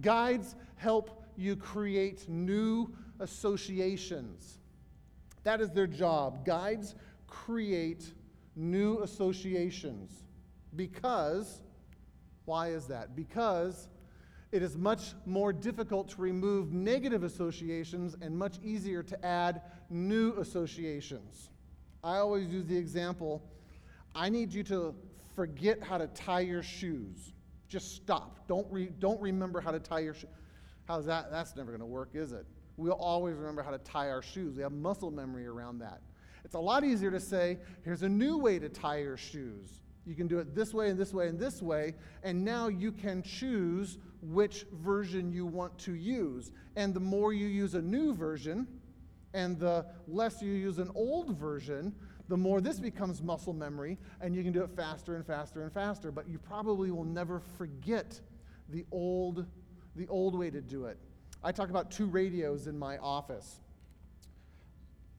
Guides help you create new associations. That is their job. Guides create new associations. Because, why is that? Because it is much more difficult to remove negative associations and much easier to add new associations. I always use the example I need you to forget how to tie your shoes. Just stop. Don't, re- don't remember how to tie your shoes. How's that? That's never going to work, is it? We'll always remember how to tie our shoes. We have muscle memory around that. It's a lot easier to say, here's a new way to tie your shoes. You can do it this way and this way and this way, and now you can choose which version you want to use. And the more you use a new version, and the less you use an old version, the more this becomes muscle memory, and you can do it faster and faster and faster. But you probably will never forget the old, the old way to do it. I talk about two radios in my office.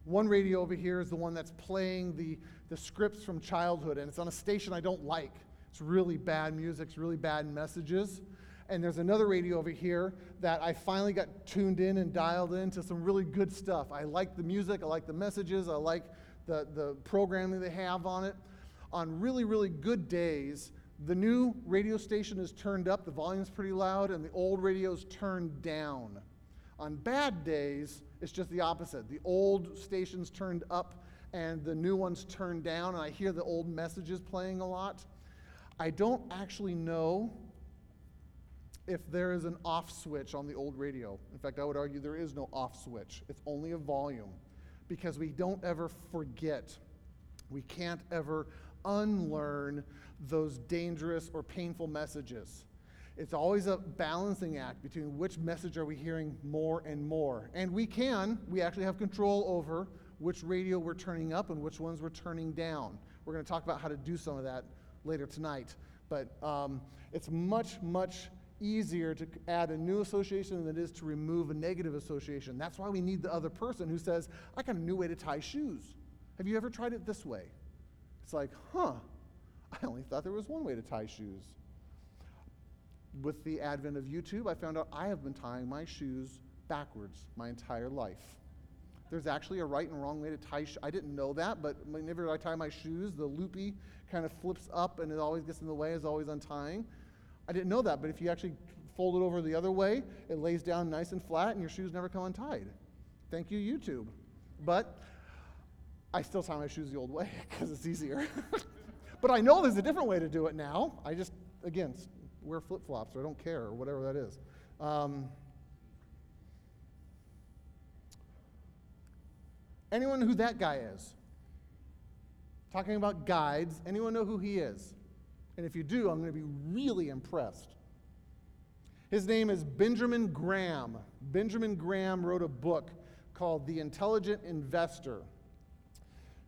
One radio over here is the one that's playing the, the scripts from childhood, and it's on a station I don't like. It's really bad music, it's really bad messages. And there's another radio over here that I finally got tuned in and dialed into some really good stuff. I like the music, I like the messages, I like the, the programming they have on it. On really, really good days, the new radio station is turned up, the volume's pretty loud, and the old radio's turned down. On bad days, it's just the opposite. The old station's turned up and the new one's turned down, and I hear the old messages playing a lot. I don't actually know if there is an off switch on the old radio. In fact, I would argue there is no off switch, it's only a volume because we don't ever forget. We can't ever unlearn those dangerous or painful messages. It's always a balancing act between which message are we hearing more and more. And we can, we actually have control over which radio we're turning up and which ones we're turning down. We're going to talk about how to do some of that later tonight. But um, it's much, much easier to add a new association than it is to remove a negative association. That's why we need the other person who says, I got a new way to tie shoes. Have you ever tried it this way? It's like, huh, I only thought there was one way to tie shoes. With the advent of YouTube, I found out I have been tying my shoes backwards my entire life. There's actually a right and wrong way to tie. Sh- I didn't know that, but whenever I tie my shoes, the loopy kind of flips up and it always gets in the way, is always untying. I didn't know that, but if you actually fold it over the other way, it lays down nice and flat and your shoes never come untied. Thank you, YouTube. But I still tie my shoes the old way because it's easier. but I know there's a different way to do it now. I just, again, wear flip flops or I don't care or whatever that is. Um, anyone who that guy is? Talking about guides, anyone know who he is? And if you do, I'm going to be really impressed. His name is Benjamin Graham. Benjamin Graham wrote a book called The Intelligent Investor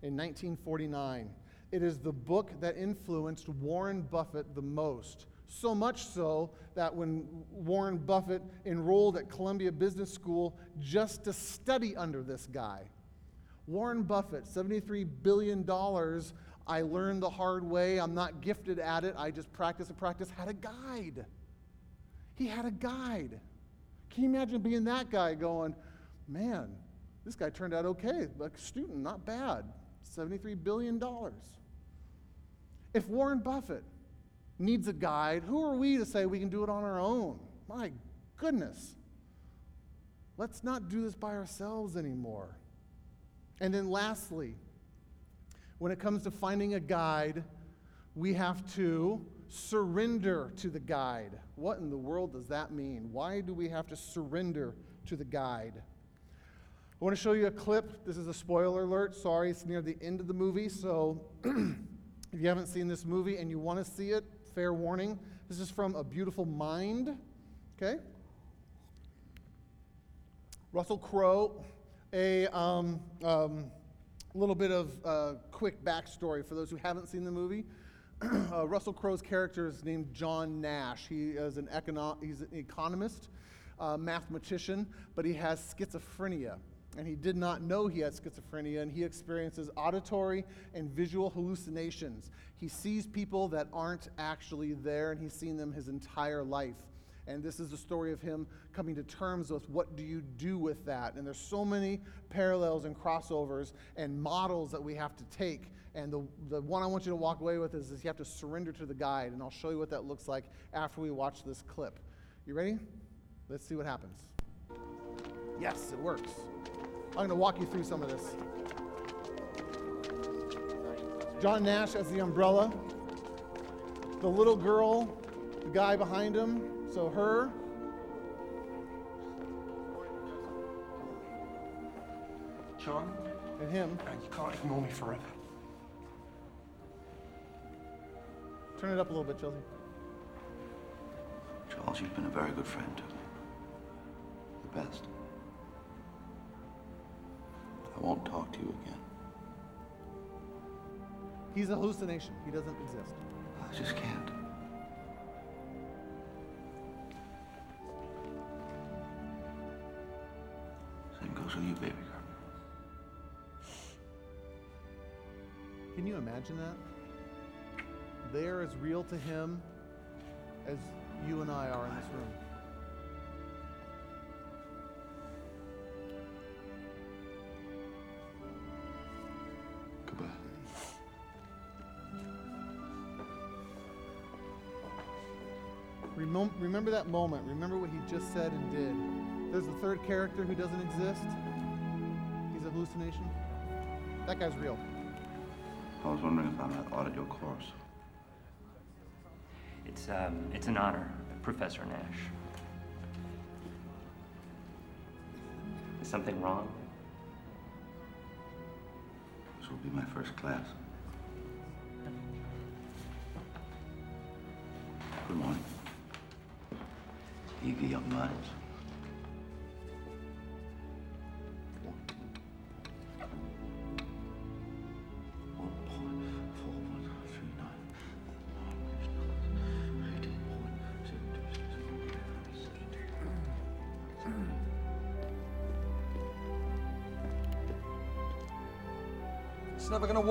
in 1949. It is the book that influenced Warren Buffett the most. So much so that when Warren Buffett enrolled at Columbia Business School just to study under this guy, Warren Buffett, $73 billion. I learned the hard way. I'm not gifted at it. I just practice and practice. Had a guide. He had a guide. Can you imagine being that guy going, man, this guy turned out okay, like a student, not bad. $73 billion. If Warren Buffett needs a guide, who are we to say we can do it on our own? My goodness. Let's not do this by ourselves anymore. And then, lastly, when it comes to finding a guide, we have to surrender to the guide. What in the world does that mean? Why do we have to surrender to the guide? I want to show you a clip. This is a spoiler alert. Sorry, it's near the end of the movie. So if you haven't seen this movie and you want to see it, fair warning. This is from A Beautiful Mind. Okay? Russell Crowe, a um, um, little bit of uh, quick backstory for those who haven't seen the movie. uh, Russell Crowe's character is named John Nash. He is an, econo- he's an economist, uh, mathematician, but he has schizophrenia and he did not know he had schizophrenia, and he experiences auditory and visual hallucinations. He sees people that aren't actually there, and he's seen them his entire life. And this is the story of him coming to terms with what do you do with that. And there's so many parallels and crossovers and models that we have to take. And the, the one I want you to walk away with is, is you have to surrender to the guide. And I'll show you what that looks like after we watch this clip. You ready? Let's see what happens. Yes, it works. I'm going to walk you through some of this. John Nash as the umbrella. The little girl, the guy behind him, so her. John, and him. And you can't ignore me forever. Turn it up a little bit, Chelsea. Charles, you've been a very good friend to me. The best. I won't talk to you again. He's a hallucination. He doesn't exist. I just can't. You, baby girl. Can you imagine that? They're as real to him as you and I are in this room. Remem- remember that moment. Remember what he just said and did. There's the third character who doesn't exist. He's a hallucination. That guy's real. I was wondering if I might audit your course. It's, um, it's an honor, Professor Nash. Is something wrong? This will be my first class. Good morning. Eager young minds.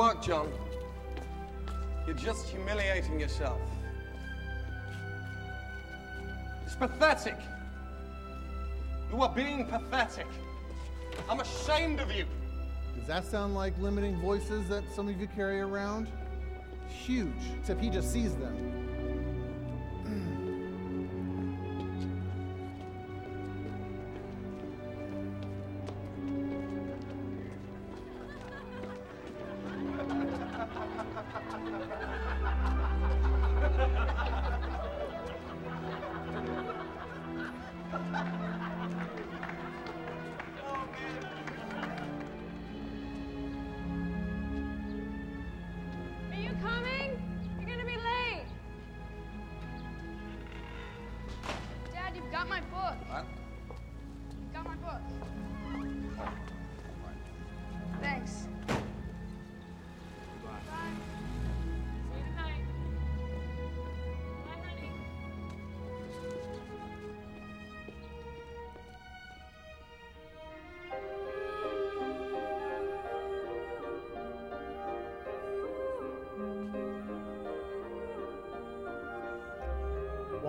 Work, John. You're just humiliating yourself. It's pathetic. You are being pathetic. I'm ashamed of you. Does that sound like limiting voices that some of you carry around? Huge, except he just sees them.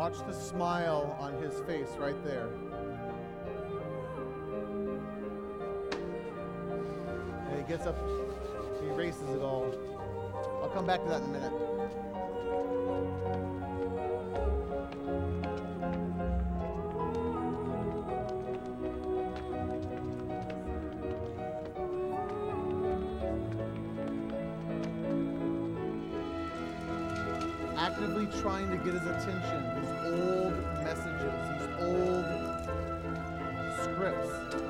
Watch the smile on his face right there. And he gets up, he erases it all. I'll come back to that in a minute. Trying to get his attention. These old messages, these old scripts.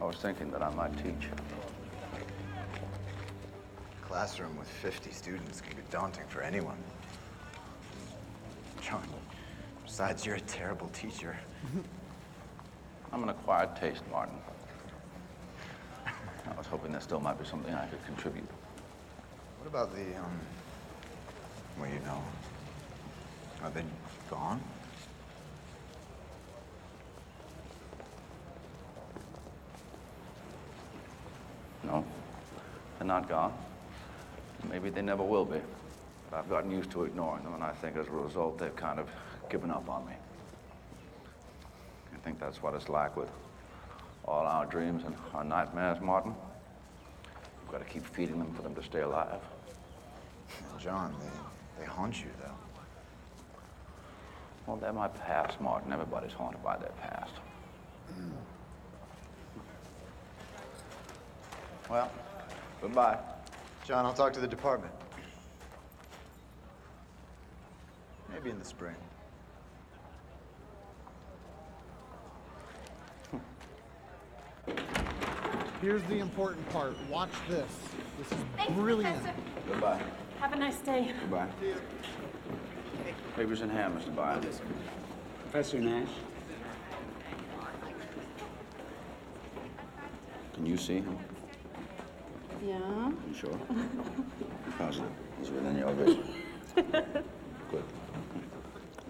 I was thinking that I might teach. A classroom with 50 students can be daunting for anyone. John, besides, you're a terrible teacher. I'm an acquired taste, Martin. I was hoping there still might be something I could contribute. What about the, um, well, you know, are they gone? No, they're not gone. Maybe they never will be. But I've gotten used to ignoring them, and I think as a result, they've kind of given up on me. I think that's what it's like with all our dreams and our nightmares, Martin. We've got to keep feeding them for them to stay alive. John, they, they haunt you, though. Well, they're my past, Martin. Everybody's haunted by their past. Well, goodbye. John, I'll talk to the department. Maybe in the spring. Here's the important part. Watch this. This is Thank you, brilliant. Professor. Goodbye. Have a nice day. Goodbye. Papers in hand, Mr. Byers. Professor Nash? Can you see him? Yeah. You sure? Positive. He's within your vision. Good.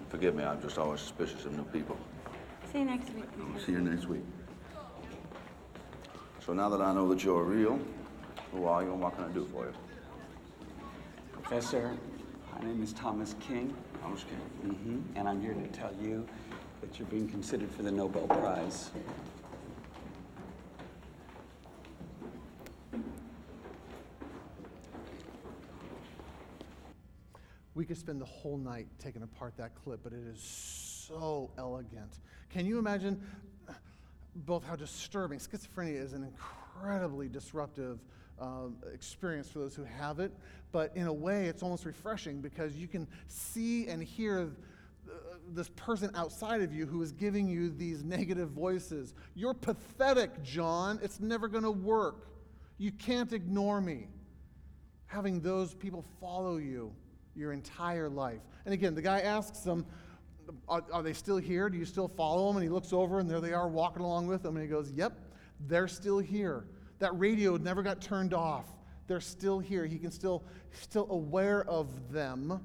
Forgive me, I'm just always suspicious of new people. See you next week. I'll see you next week. So now that I know that you're real, who are you and what can I do for you? Professor, my name is Thomas King, Thomas King. hmm and I'm here to tell you that you're being considered for the Nobel Prize. We could spend the whole night taking apart that clip, but it is so elegant. Can you imagine both how disturbing schizophrenia is an incredibly disruptive um, experience for those who have it, but in a way, it's almost refreshing because you can see and hear uh, this person outside of you who is giving you these negative voices. You're pathetic, John. It's never going to work. You can't ignore me. Having those people follow you your entire life. And again, the guy asks them, are, are, they still here? Do you still follow them? And he looks over and there they are walking along with them. And he goes, Yep, they're still here. That radio never got turned off. They're still here. He can still, still aware of them.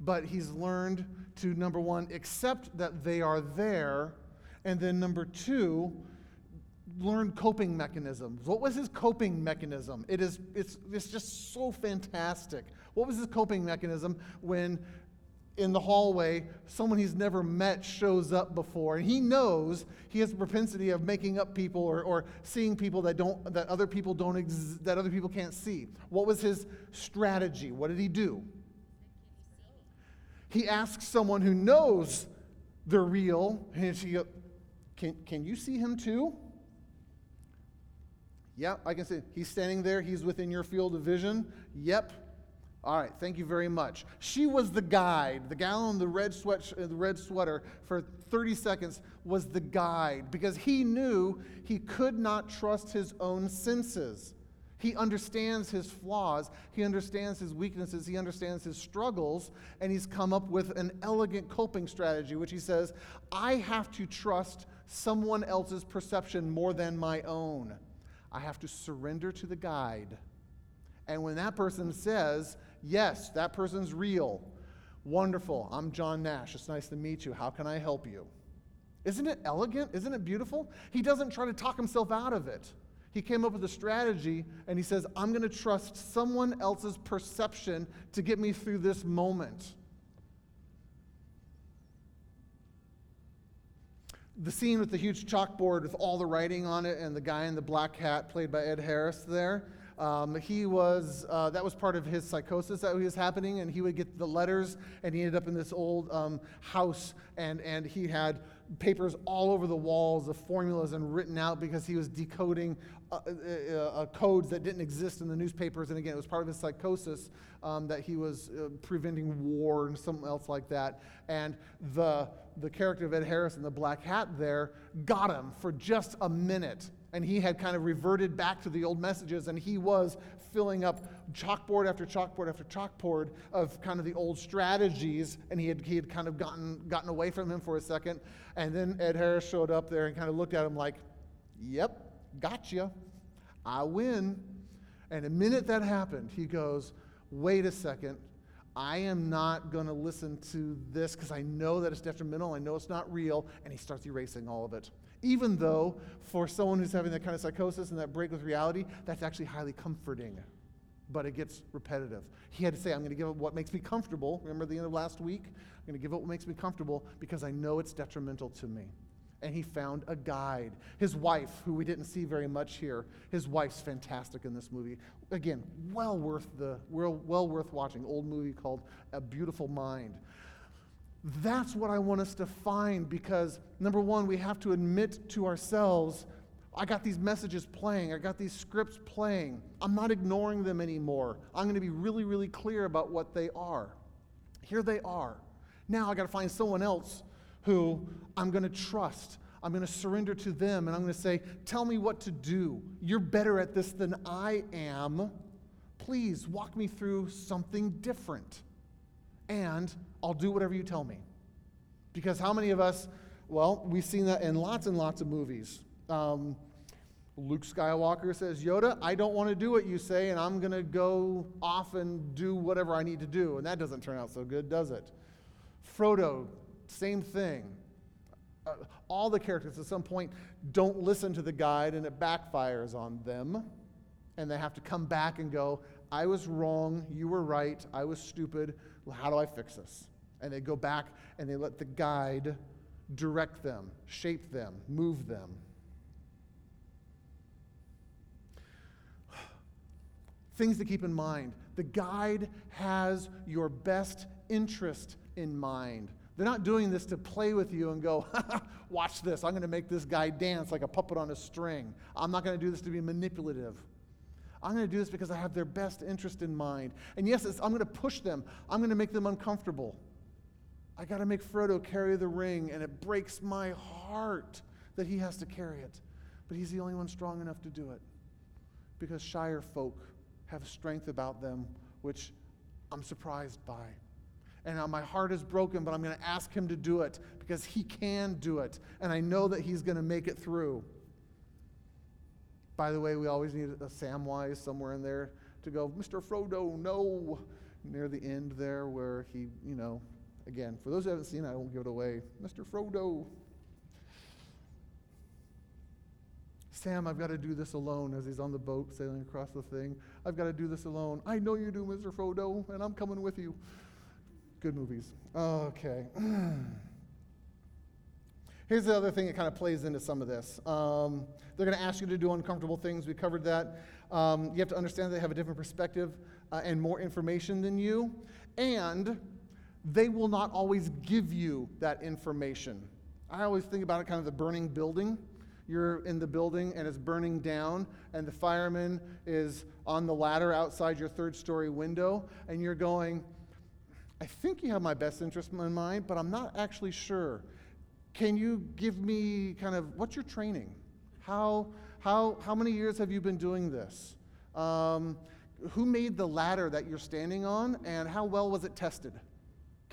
But he's learned to, number one, accept that they are there. And then, number two, learn coping mechanisms. What was his coping mechanism? It is, it's, it's just so fantastic. What was his coping mechanism when in the hallway someone he's never met shows up before and he knows he has a propensity of making up people or, or seeing people that don't that other people don't ex- that other people can't see what was his strategy what did he do He asks someone who knows they're real, and she goes, can, can you see him too? Yep, I can see. He's standing there. He's within your field of vision. Yep. All right, thank you very much. She was the guide. The gal in the red, sweat, uh, the red sweater for 30 seconds was the guide because he knew he could not trust his own senses. He understands his flaws, he understands his weaknesses, he understands his struggles, and he's come up with an elegant coping strategy, which he says, I have to trust someone else's perception more than my own. I have to surrender to the guide. And when that person says, Yes, that person's real, wonderful, I'm John Nash, it's nice to meet you, how can I help you? Isn't it elegant? Isn't it beautiful? He doesn't try to talk himself out of it. He came up with a strategy and he says, I'm going to trust someone else's perception to get me through this moment. the scene with the huge chalkboard with all the writing on it and the guy in the black hat played by ed harris there um, he was uh, that was part of his psychosis that was happening and he would get the letters and he ended up in this old um, house and, and he had papers all over the walls of formulas and written out because he was decoding uh, uh, uh, codes that didn't exist in the newspapers. And again, it was part of his psychosis um, that he was uh, preventing war and something else like that. And the, the character of Ed Harris in the black hat there got him for just a minute. And he had kind of reverted back to the old messages, and he was filling up chalkboard after chalkboard after chalkboard of kind of the old strategies, and he had, he had kind of gotten, gotten away from him for a second. And then Ed Harris showed up there and kind of looked at him like, Yep, gotcha. I win. And the minute that happened, he goes, Wait a second. I am not going to listen to this because I know that it's detrimental. I know it's not real. And he starts erasing all of it. Even though, for someone who's having that kind of psychosis and that break with reality, that's actually highly comforting. But it gets repetitive. He had to say, I'm going to give up what makes me comfortable. Remember the end of last week? I'm going to give up what makes me comfortable because I know it's detrimental to me and he found a guide. His wife, who we didn't see very much here, his wife's fantastic in this movie. Again, well worth the well, well worth watching. Old movie called A Beautiful Mind. That's what I want us to find because number one, we have to admit to ourselves, I got these messages playing, I got these scripts playing. I'm not ignoring them anymore. I'm going to be really, really clear about what they are. Here they are. Now I got to find someone else who I'm going to trust. I'm going to surrender to them and I'm going to say, Tell me what to do. You're better at this than I am. Please walk me through something different. And I'll do whatever you tell me. Because how many of us, well, we've seen that in lots and lots of movies. Um, Luke Skywalker says, Yoda, I don't want to do what you say, and I'm going to go off and do whatever I need to do. And that doesn't turn out so good, does it? Frodo same thing. Uh, all the characters at some point don't listen to the guide and it backfires on them. And they have to come back and go, I was wrong, you were right, I was stupid, well, how do I fix this? And they go back and they let the guide direct them, shape them, move them. Things to keep in mind the guide has your best interest in mind. They're not doing this to play with you and go, watch this. I'm going to make this guy dance like a puppet on a string. I'm not going to do this to be manipulative. I'm going to do this because I have their best interest in mind. And yes, I'm going to push them, I'm going to make them uncomfortable. I got to make Frodo carry the ring, and it breaks my heart that he has to carry it. But he's the only one strong enough to do it because Shire folk have strength about them, which I'm surprised by and now my heart is broken, but I'm going to ask him to do it because he can do it. And I know that he's going to make it through. By the way, we always need a Samwise somewhere in there to go, Mr. Frodo, no, near the end there where he, you know, again, for those who haven't seen it, I won't give it away. Mr. Frodo. Sam, I've got to do this alone as he's on the boat sailing across the thing. I've got to do this alone. I know you do, Mr. Frodo, and I'm coming with you. Good movies. Okay. Here's the other thing that kind of plays into some of this. Um, they're going to ask you to do uncomfortable things. We covered that. Um, you have to understand they have a different perspective uh, and more information than you. And they will not always give you that information. I always think about it kind of the burning building. You're in the building and it's burning down, and the fireman is on the ladder outside your third story window, and you're going, I think you have my best interest in mind, but I'm not actually sure. Can you give me kind of what's your training? How, how, how many years have you been doing this? Um, who made the ladder that you're standing on, and how well was it tested?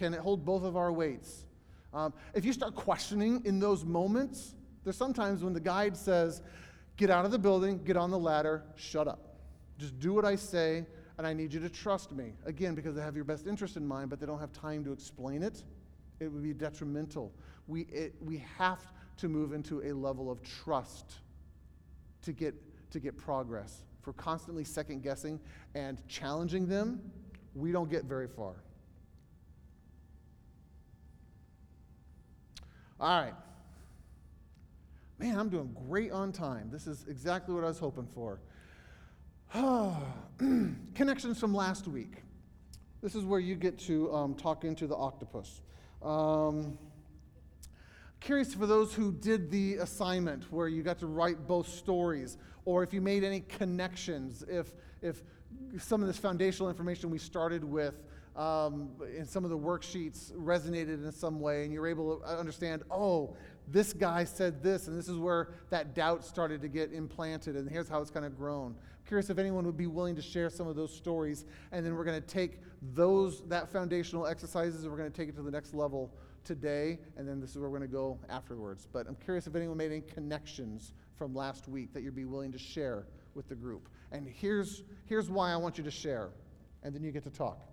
Can it hold both of our weights? Um, if you start questioning in those moments, there's sometimes when the guide says, Get out of the building, get on the ladder, shut up. Just do what I say, and I need you to trust me. Again, because they have your best interest in mind, but they don't have time to explain it. It would be detrimental. We, it, we have to move into a level of trust to get, to get progress. For constantly second guessing and challenging them, we don't get very far. All right. Man, I'm doing great on time. This is exactly what I was hoping for. Connections from last week. This is where you get to um, talk into the octopus. Um, curious for those who did the assignment where you got to write both stories, or if you made any connections, if, if some of this foundational information we started with um, in some of the worksheets resonated in some way, and you're able to understand, oh, this guy said this, and this is where that doubt started to get implanted, and here's how it's kind of grown. I'm Curious if anyone would be willing to share some of those stories, and then we're going to take those that foundational exercises, and we're going to take it to the next level today, and then this is where we're going to go afterwards. But I'm curious if anyone made any connections from last week that you'd be willing to share with the group. And here's here's why I want you to share, and then you get to talk.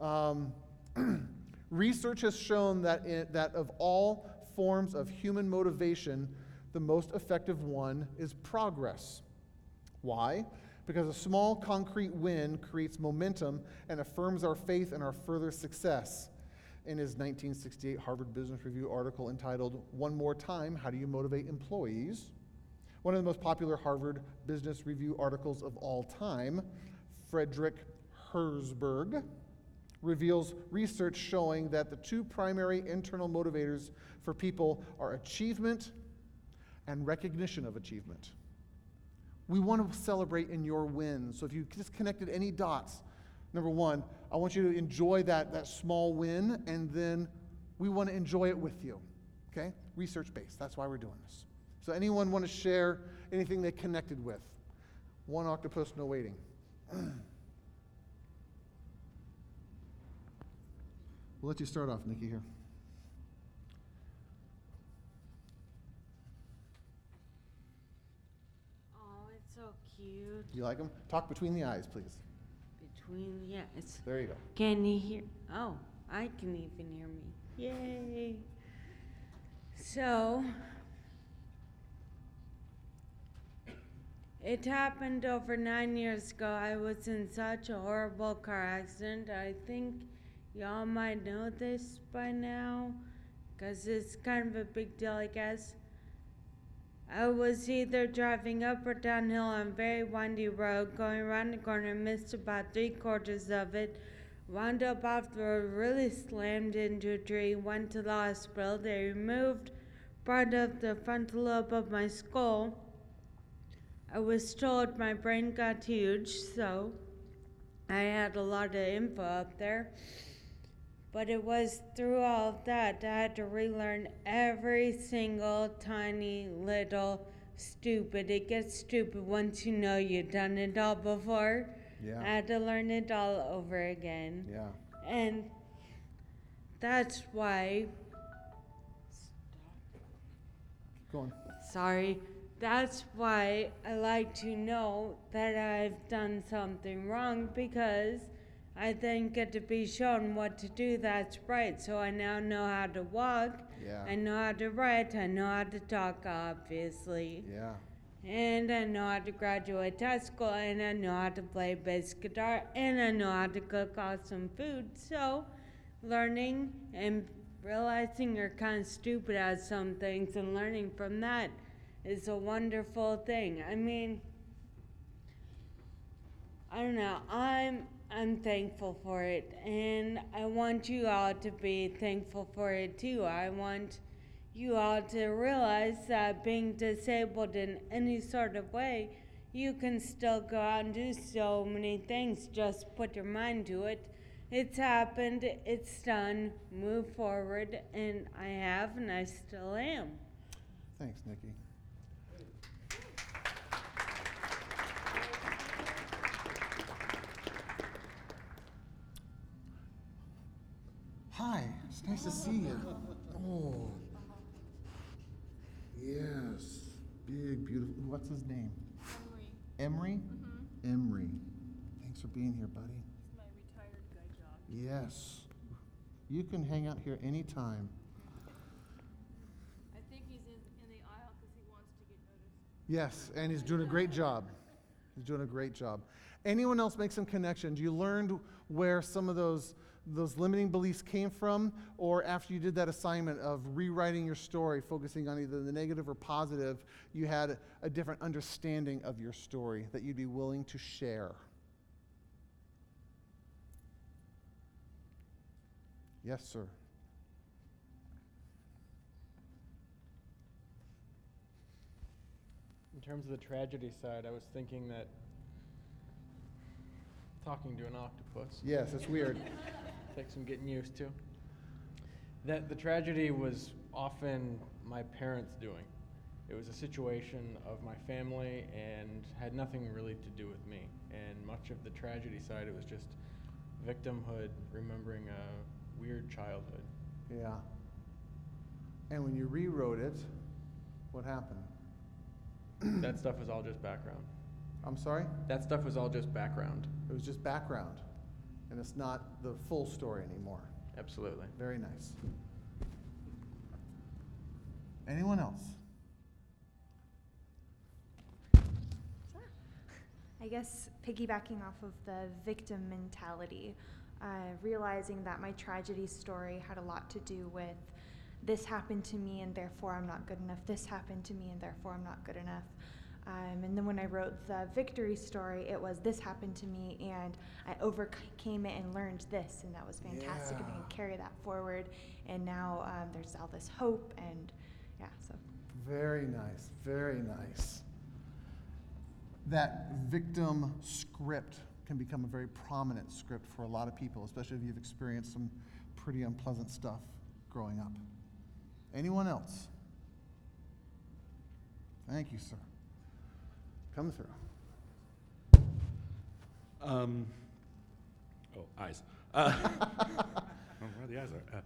Um, research has shown that, that of all forms of human motivation, the most effective one is progress. Why? Because a small concrete win creates momentum and affirms our faith in our further success. In his 1968 Harvard Business Review article entitled, One More Time How Do You Motivate Employees? One of the most popular Harvard Business Review articles of all time, Frederick Herzberg reveals research showing that the two primary internal motivators for people are achievement and recognition of achievement. We want to celebrate in your wins. So if you just connected any dots, number one, I want you to enjoy that, that small win, and then we want to enjoy it with you. Okay? Research based. That's why we're doing this. So anyone want to share anything they connected with? One octopus, no waiting. We'll let you start off, Nikki, here. Oh, it's so cute. You like them? Talk between the eyes, please. Between, yeah, it's. There you go. Can you hear? Oh, I can even hear me. Yay. So, it happened over nine years ago. I was in such a horrible car accident. I think y'all might know this by now, because it's kind of a big deal, I guess. I was either driving up or downhill on a very windy road, going around the corner, missed about three quarters of it, wound up off the road, really slammed into a tree, went to the hospital. They removed part of the frontal lobe of my skull. I was told my brain got huge, so I had a lot of info up there. But it was through all that I had to relearn every single tiny little stupid. It gets stupid once you know you've done it all before. Yeah. I had to learn it all over again. Yeah. And that's why, Go on. sorry, that's why I like to know that I've done something wrong because I then get to be shown what to do that's right. So I now know how to walk. Yeah. I know how to write. I know how to talk, obviously. Yeah. And I know how to graduate high school, and I know how to play bass guitar, and I know how to cook awesome food. So, learning and realizing you're kind of stupid at some things and learning from that is a wonderful thing. I mean, I don't know. I'm I'm thankful for it, and I want you all to be thankful for it too. I want you all to realize that being disabled in any sort of way, you can still go out and do so many things. Just put your mind to it. It's happened, it's done, move forward, and I have, and I still am. Thanks, Nikki. Hi, it's nice to see you. Oh. Yes. Big, beautiful. What's his name? Emery. Emery? Mm-hmm. Emery. Thanks for being here, buddy. He's my retired guy job. Yes. You can hang out here anytime. I think he's in, in the aisle because he wants to get noticed. Yes, and he's doing a great job. He's doing a great job. Anyone else make some connections? You learned where some of those those limiting beliefs came from, or after you did that assignment of rewriting your story, focusing on either the negative or positive, you had a different understanding of your story that you'd be willing to share. Yes, sir. In terms of the tragedy side, I was thinking that talking to an octopus. Yes, it's weird. Some getting used to. That the tragedy was often my parents' doing. It was a situation of my family and had nothing really to do with me. And much of the tragedy side, it was just victimhood, remembering a weird childhood. Yeah. And when you rewrote it, what happened? that stuff was all just background. I'm sorry? That stuff was all just background. It was just background. And it's not the full story anymore. Absolutely. Very nice. Anyone else? I guess piggybacking off of the victim mentality, uh, realizing that my tragedy story had a lot to do with this happened to me and therefore I'm not good enough, this happened to me and therefore I'm not good enough. Um, and then when I wrote the victory story, it was this happened to me and I overcame it and learned this, and that was fantastic. And I can carry that forward. And now um, there's all this hope, and yeah, so. Very nice. Very nice. That victim script can become a very prominent script for a lot of people, especially if you've experienced some pretty unpleasant stuff growing up. Anyone else? Thank you, sir. Come through. Um, oh, eyes. Uh, oh, where the eyes are. Uh,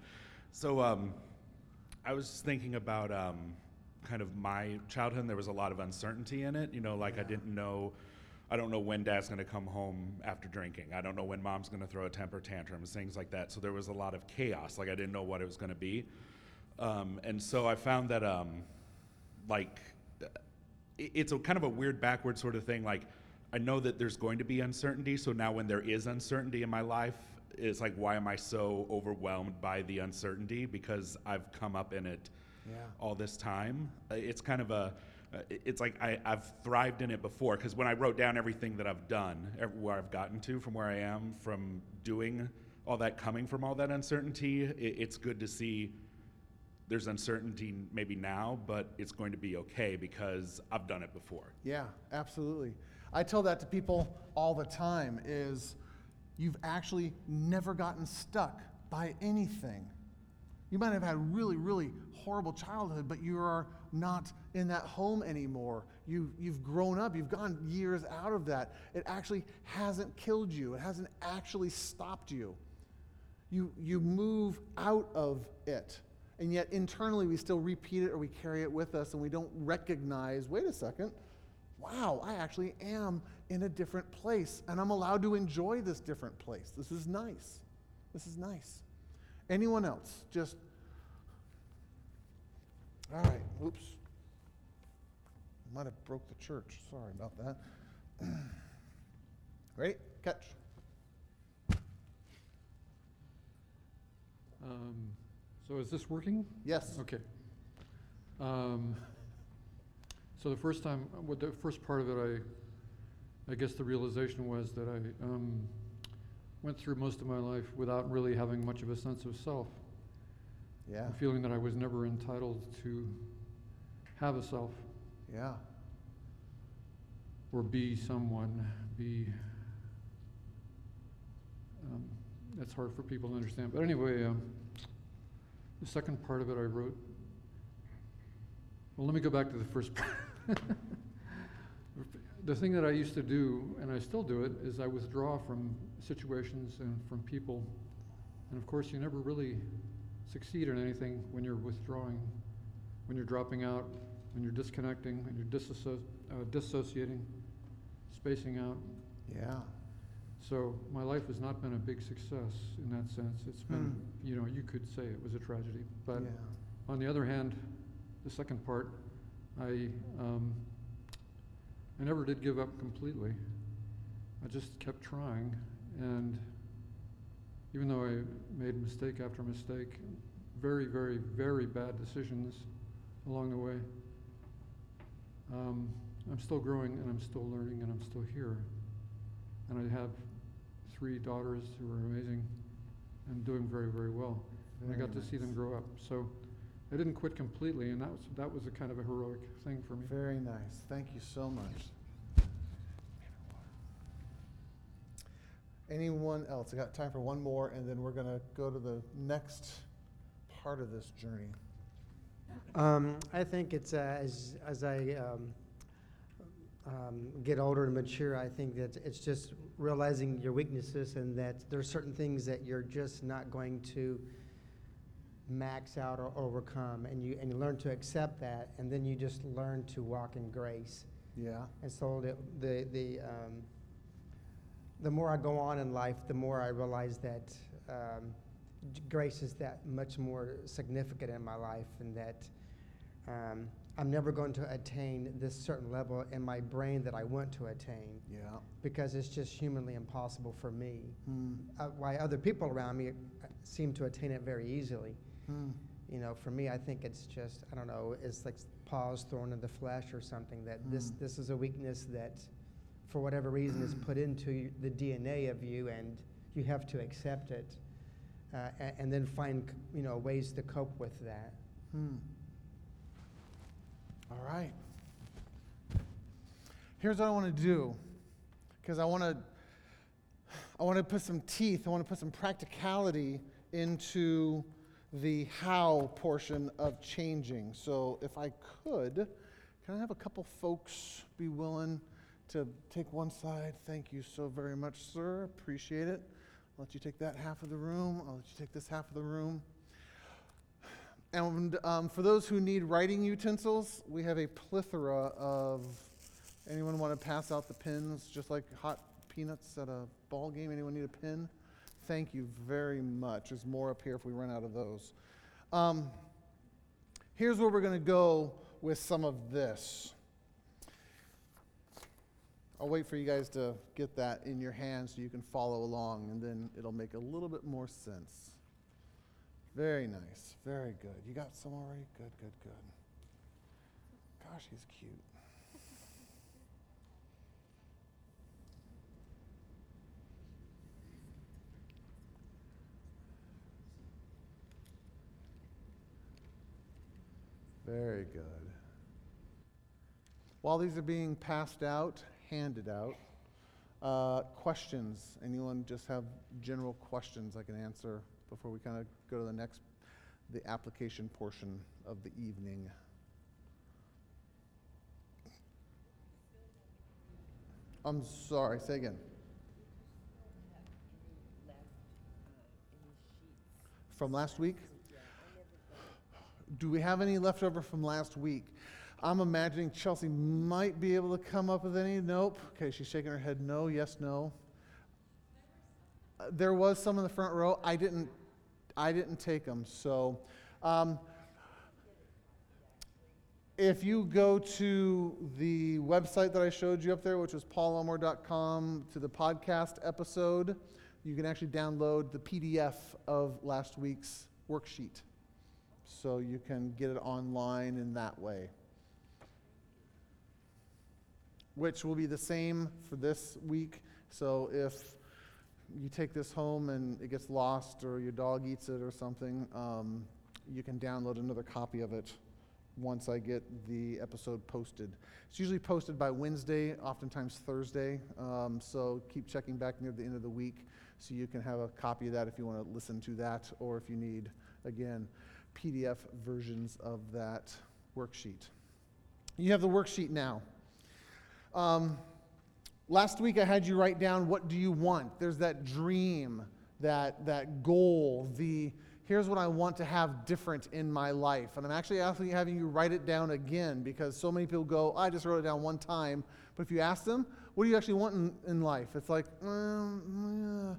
so um, I was thinking about um, kind of my childhood. and There was a lot of uncertainty in it. You know, like I didn't know. I don't know when dad's going to come home after drinking. I don't know when mom's going to throw a temper tantrum, things like that. So there was a lot of chaos. Like I didn't know what it was going to be. Um, and so I found that, um, like, it's a kind of a weird backward sort of thing. Like, I know that there's going to be uncertainty. So now when there is uncertainty in my life, it's like, why am I so overwhelmed by the uncertainty? Because I've come up in it Yeah. all this time. It's kind of a, uh, it's like I, I've thrived in it before because when I wrote down everything that I've done, where I've gotten to from where I am, from doing all that, coming from all that uncertainty, it, it's good to see there's uncertainty maybe now, but it's going to be okay because I've done it before. Yeah, absolutely. I tell that to people all the time is you've actually never gotten stuck by anything. You might have had a really, really horrible childhood, but you are not in that home anymore. You, you've grown up, you've gone years out of that. It actually hasn't killed you, it hasn't actually stopped you. You, you move out of it. And yet internally, we still repeat it or we carry it with us and we don't recognize wait a second, wow, I actually am in a different place and I'm allowed to enjoy this different place. This is nice. This is nice. Anyone else? Just, all right, oops. Might have broke the church. Sorry about that. Ready? Catch. Um, so is this working? Yes. Okay. Um, so the first time, what the first part of it, I, I guess the realization was that I, um, went through most of my life without really having much of a sense of self. Yeah. And feeling that I was never entitled to have a self Yeah. or be someone, be. Um, that's hard for people to understand. But anyway, um, the second part of it I wrote. Well, let me go back to the first part. the thing that I used to do, and I still do it, is I withdraw from situations and from people. And of course, you never really succeed in anything when you're withdrawing, when you're dropping out, when you're disconnecting, when you're disasso- uh, dissociating, spacing out. Yeah. So my life has not been a big success in that sense. It's been, you know, you could say it was a tragedy. But Yeah. on the other hand, the second part, I, um, I never did give up completely. I just kept trying, and even though I made mistake after mistake, very, very, very bad decisions along the way, um, I'm still growing and I'm still learning and I'm still here. And I have three daughters who are amazing and doing very, very well. And I Very got to see them grow up. So I didn't quit completely, and that was, that was a kind of a heroic thing for me. Very nice. Thank you so much. Anyone else? I got time for one more, and then we're going to go to the next part of this journey. Um, I think it's uh, as as I um, um, get older and mature, I think that it's just realizing your weaknesses and that there are certain things that you're just not going to max out or overcome, and you and you learn to accept that, and then you just learn to walk in grace. Yeah. And so the the the um, the more I go on in life, the more I realize that um, grace is that much more significant in my life, and that um, I'm never going to attain this certain level in my brain that I want to attain. Yeah. Because it's just humanly impossible for me. Hmm. Uh, why other people around me uh, seem to attain it very easily. Hmm. You know, for me, I think it's just I don't know. It's like Paul's thorn in the flesh or something. That this Mm. this is a weakness that, for whatever reason, is put into the DNA of you, and you have to accept it, uh, and, and then find you know ways to cope with that. All right. Here's what I want to do, because I want to, I want to put some teeth. I want to put some practicality into the how portion of changing. So if I could, can I have a couple folks be willing to take one side? Thank you so very much, sir. Appreciate it. I'll let you take that half of the room. I'll let you take this half of the room. And um, for those who need writing utensils, we have a plethora of. Anyone want to pass out the pins, just like hot peanuts at a ball game? Anyone need a pin? Thank you very much. There's more up here if we run out of those. Um, here's where we're going to go with some of this. I'll wait for you guys to get that in your hands so you can follow along, and then it'll make a little bit more sense. Very nice. Very good. You got some already? Good, good, good. Gosh, he's cute. Very good. While these are being passed out, handed out, uh, questions. Anyone just have general questions I can answer before we kind of go to the next, the application portion of the evening? I'm sorry, say again. From last week? Do we have any left over from last week? I'm imagining Chelsea might be able to come up with any. Nope. Okay, she's shaking her head. No, yes, no. Uh, there was some in the front row. I didn't. I didn't take them. So, um, if you go to the website that I showed you up there, which was paulelmore.com, to the podcast episode, you can actually download the PDF of last week's worksheet. So you can get it online in that way. Which will be the same for this week. So if you take this home and it gets lost or your dog eats it or something, um, you can download another copy of it once I get the episode posted. It's usually posted by Wednesday, oftentimes Thursday. Um, so keep checking back near the end of the week so you can have a copy of that if you want to listen to that or if you need, again, PDF versions of that worksheet. You have the worksheet now. Um, last week I had you write down what do you want. There's that dream, that, that goal, the here's what I want to have different in my life. And I'm actually asking, having you write it down again because so many people go, I just wrote it down one time. But if you ask them, what do you actually want in, in life? It's like, um,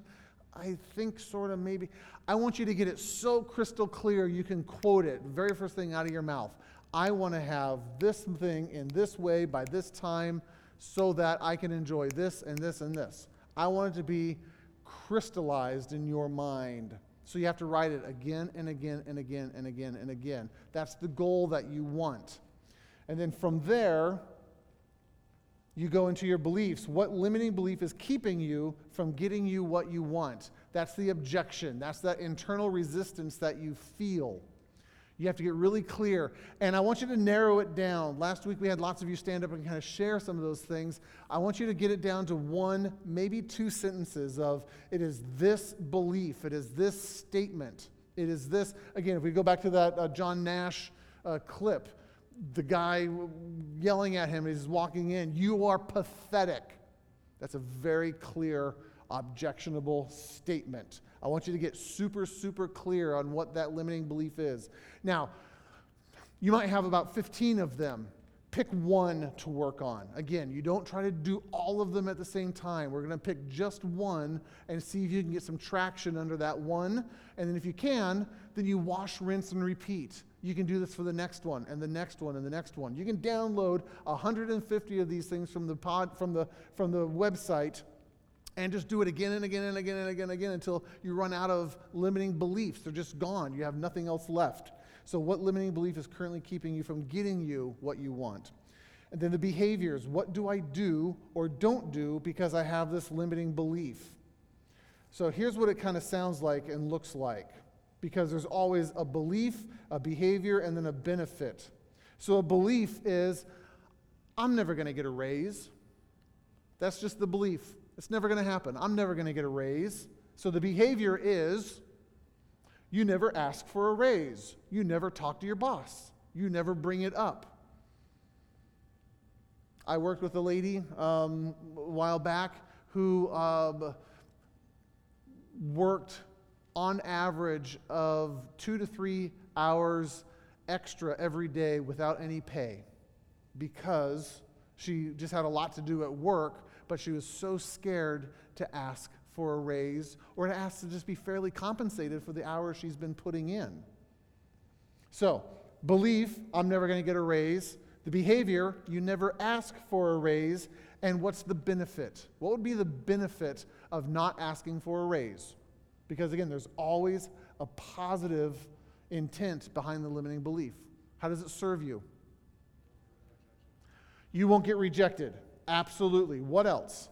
yeah, I think sort of maybe. I want you to get it so crystal clear you can quote it, very first thing out of your mouth. I want to have this thing in this way by this time so that I can enjoy this and this and this. I want it to be crystallized in your mind. So you have to write it again and again and again and again and again. That's the goal that you want. And then from there, you go into your beliefs. What limiting belief is keeping you from getting you what you want? That's the objection. That's that internal resistance that you feel. You have to get really clear. And I want you to narrow it down. Last week we had lots of you stand up and kind of share some of those things. I want you to get it down to one, maybe two sentences of it is this belief, it is this statement, it is this. Again, if we go back to that uh, John Nash uh, clip, the guy yelling at him he's walking in, You are pathetic. That's a very clear, objectionable statement. I want you to get super, super clear on what that limiting belief is. Now, you might have about 15 of them. Pick one to work on. Again, you don't try to do all of them at the same time. We're going to pick just one and see if you can get some traction under that one. And then, if you can, then you wash, rinse, and repeat. You can do this for the next one and the next one and the next one. You can download 150 of these things from the pod from the from the website and just do it again and again and again and again and again until you run out of limiting beliefs. They're just gone. You have nothing else left. So, what limiting belief is currently keeping you from getting you what you want? And then the behaviors. What do I do or don't do because I have this limiting belief? So, here's what it kind of sounds like and looks like because there's always a belief, a behavior, and then a benefit. So, a belief is, I'm never going to get a raise. That's just the belief. It's never going to happen. I'm never going to get a raise. So the behavior is you never ask for a raise. You never talk to your boss. You never bring it up. I worked with a lady um, a while back who uh, worked on average of two to three hours extra every day without any pay because she just had a lot to do at work but she was so scared to ask for a raise or to ask to just be fairly compensated for the hours she's been putting in. So, belief, I'm never going to get a raise. The behavior, you never ask for a raise. And what's the benefit? What would be the benefit of not asking for a raise? Because again, there's always a positive intent behind the limiting belief. How does it serve you? You won't get rejected. Absolutely. What else?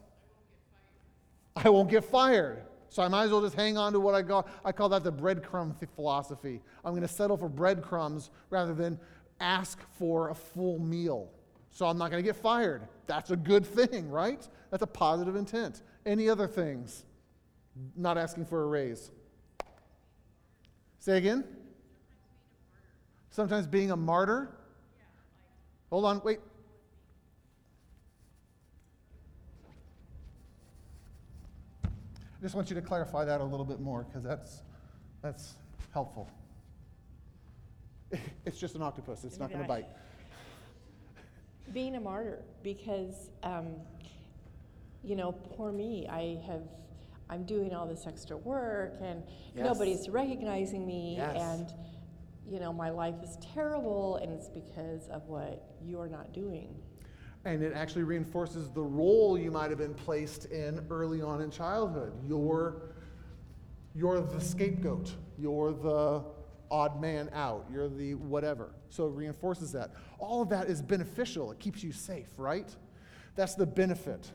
I won't get fired. So I might as well just hang on to what I got. I call that the breadcrumb philosophy. I'm going to settle for breadcrumbs rather than ask for a full meal. So I'm not going to get fired. That's a good thing, right? That's a positive intent. Any other things? Not asking for a raise. Say again? Sometimes being a martyr? Hold on, wait. I just want you to clarify that a little bit more because that's, that's helpful. It's just an octopus, it's not going to bite. Being a martyr because, um, you know, poor me, I have, I'm doing all this extra work and Yes. nobody's recognizing me Yes. and, you know, my life is terrible and it's because of what you're not doing. And it actually reinforces the role you might have been placed in early on in childhood. You're, you're the scapegoat, you're the odd man out, you're the whatever. So it reinforces that. All of that is beneficial, it keeps you safe, right? That's the benefit.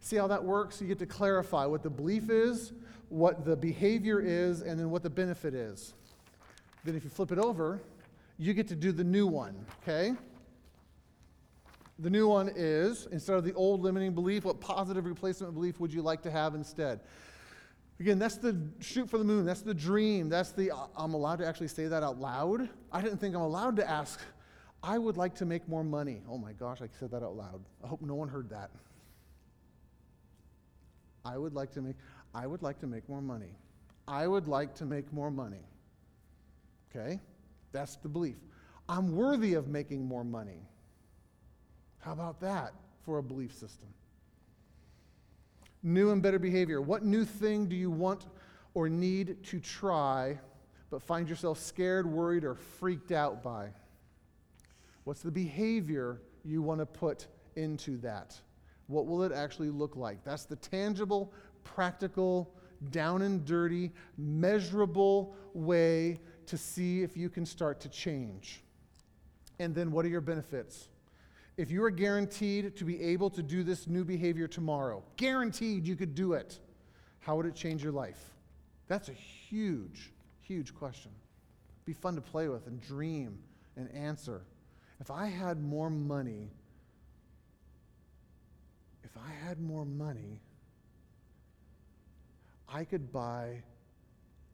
See how that works? You get to clarify what the belief is, what the behavior is, and then what the benefit is. Then, if you flip it over, you get to do the new one, okay? The new one is instead of the old limiting belief, what positive replacement belief would you like to have instead? Again, that's the shoot for the moon. That's the dream. That's the I'm allowed to actually say that out loud. I didn't think I'm allowed to ask, I would like to make more money. Oh my gosh, I said that out loud. I hope no one heard that. I would like to make I would like to make more money. I would like to make more money. Okay? That's the belief. I'm worthy of making more money. How about that for a belief system? New and better behavior. What new thing do you want or need to try, but find yourself scared, worried, or freaked out by? What's the behavior you want to put into that? What will it actually look like? That's the tangible, practical, down and dirty, measurable way to see if you can start to change. And then what are your benefits? If you are guaranteed to be able to do this new behavior tomorrow, guaranteed you could do it, how would it change your life? That's a huge, huge question. Be fun to play with and dream and answer. If I had more money, if I had more money, I could buy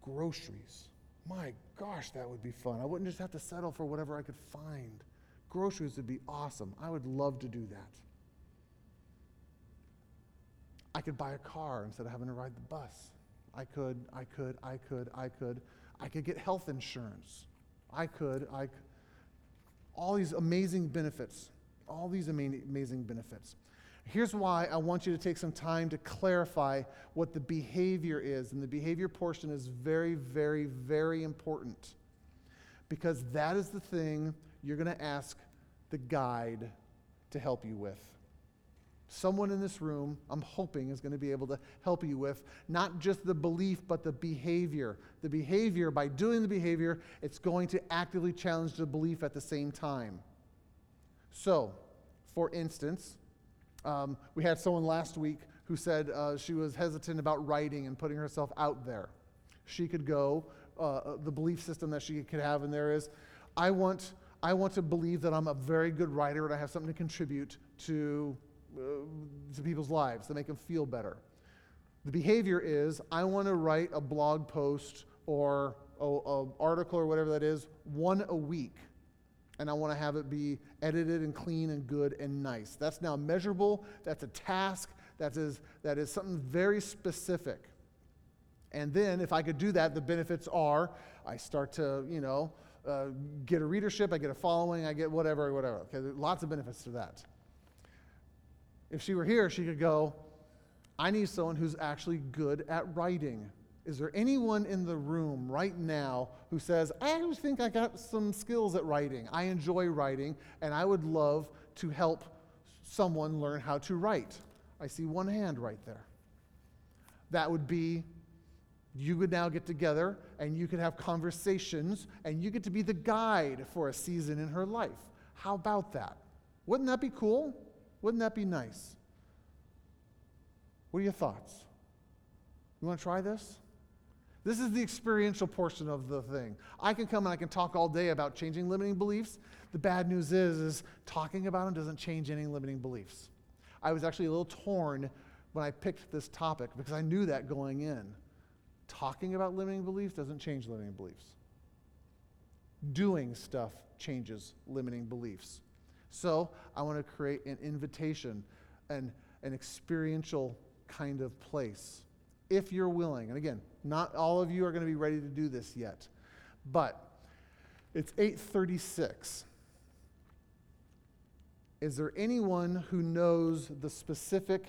groceries. My gosh, that would be fun. I wouldn't just have to settle for whatever I could find. Groceries would be awesome. I would love to do that. I could buy a car instead of having to ride the bus. I could, I could, I could, I could. I could get health insurance. I could, I could. All these amazing benefits. All these ama- amazing benefits. Here's why I want you to take some time to clarify what the behavior is. And the behavior portion is very, very, very important because that is the thing you're going to ask the guide to help you with. Someone in this room, I'm hoping, is going to be able to help you with not just the belief, but the behavior. The behavior, by doing the behavior, it's going to actively challenge the belief at the same time. So, for instance, um, we had someone last week who said uh, she was hesitant about writing and putting herself out there. She could go, uh, the belief system that she could have in there is I want, I want to believe that I'm a very good writer and I have something to contribute to, uh, to people's lives to make them feel better. The behavior is I want to write a blog post or an article or whatever that is one a week and I want to have it be edited and clean and good and nice. That's now measurable. That's a task. That is, that is something very specific. And then, if I could do that, the benefits are I start to, you know, uh, get a readership, I get a following, I get whatever, whatever. Okay, lots of benefits to that. If she were here, she could go, I need someone who's actually good at writing. Is there anyone in the room right now who says, I think I got some skills at writing? I enjoy writing, and I would love to help someone learn how to write? I see one hand right there. That would be you would now get together and you could have conversations and you get to be the guide for a season in her life. How about that? Wouldn't that be cool? Wouldn't that be nice? What are your thoughts? You want to try this? This is the experiential portion of the thing. I can come and I can talk all day about changing limiting beliefs. The bad news is, is talking about them doesn't change any limiting beliefs. I was actually a little torn when I picked this topic because I knew that going in. Talking about limiting beliefs doesn't change limiting beliefs. Doing stuff changes limiting beliefs. So I want to create an invitation, an, an experiential kind of place. If you're willing, and again, not all of you are going to be ready to do this yet, but it's 836. Is there anyone who knows the specific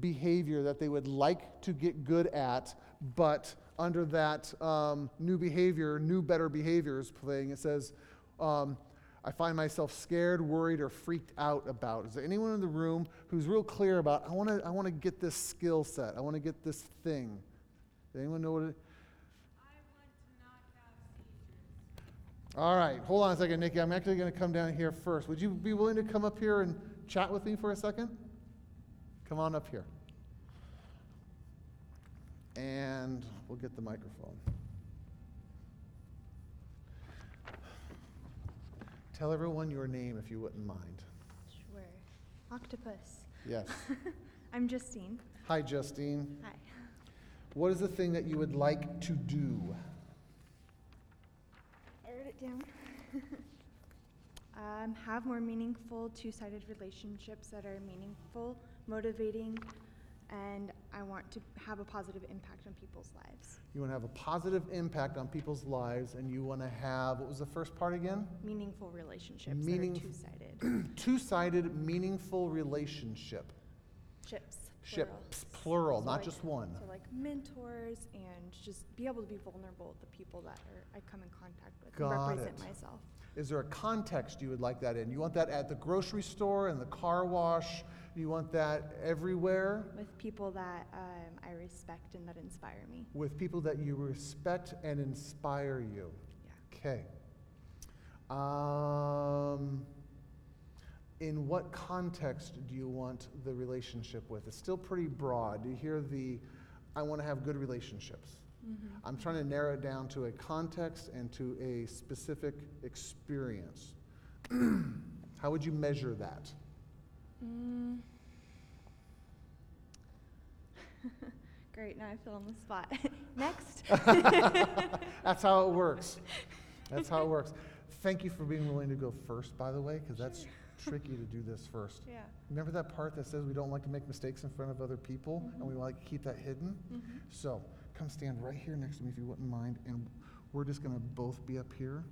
behavior that they would like to get good at, but under that um, new behavior, new better behaviors thing, it says, um, I find myself scared, worried, or freaked out about. Is there anyone in the room who's real clear about, I want to I wanna get this skill set, I want to get this thing? Does anyone know what it All right, hold on a second, Nikki. I'm actually going to come down here first. Would you be willing to come up here and chat with me for a second? Come on up here. And we'll get the microphone. Tell everyone your name if you wouldn't mind. Sure. Octopus. Yes. I'm Justine. Hi, Justine. Hi. What is the thing that you would like to do? I wrote it down. um, have more meaningful two sided relationships that are meaningful, motivating, and I want to have a positive impact on people's lives. You want to have a positive impact on people's lives, and you want to have, what was the first part again? Meaningful relationships Meaning- two sided. Two sided, meaningful relationship. Ships. Ships, plural, So not like- just one. So like mentors and just be able to be vulnerable with the people that are, I come in contact with Got and represent it. myself. Is there a context you would like that in? You want that at the grocery store and the car wash? You want that everywhere With people that um, I respect and that inspire me. with people that you respect and inspire you? Yeah. Okay. Um, in what context do you want the relationship with? It's still pretty broad. Do you hear the, I want to have good relationships? Mhm. I'm trying to narrow it down to a context and to a specific experience. How would you measure that? Mm. Great, now I feel on the spot. Next. That's how it works. That's how it works. Thank you for being willing to go first, by the way, because that's tricky to do this first. Yeah. Remember that part that says we don't like to make mistakes in front of other people and we like to keep that hidden? Mhm. So come stand right here next to me if you wouldn't mind, and we're just going to both be up here,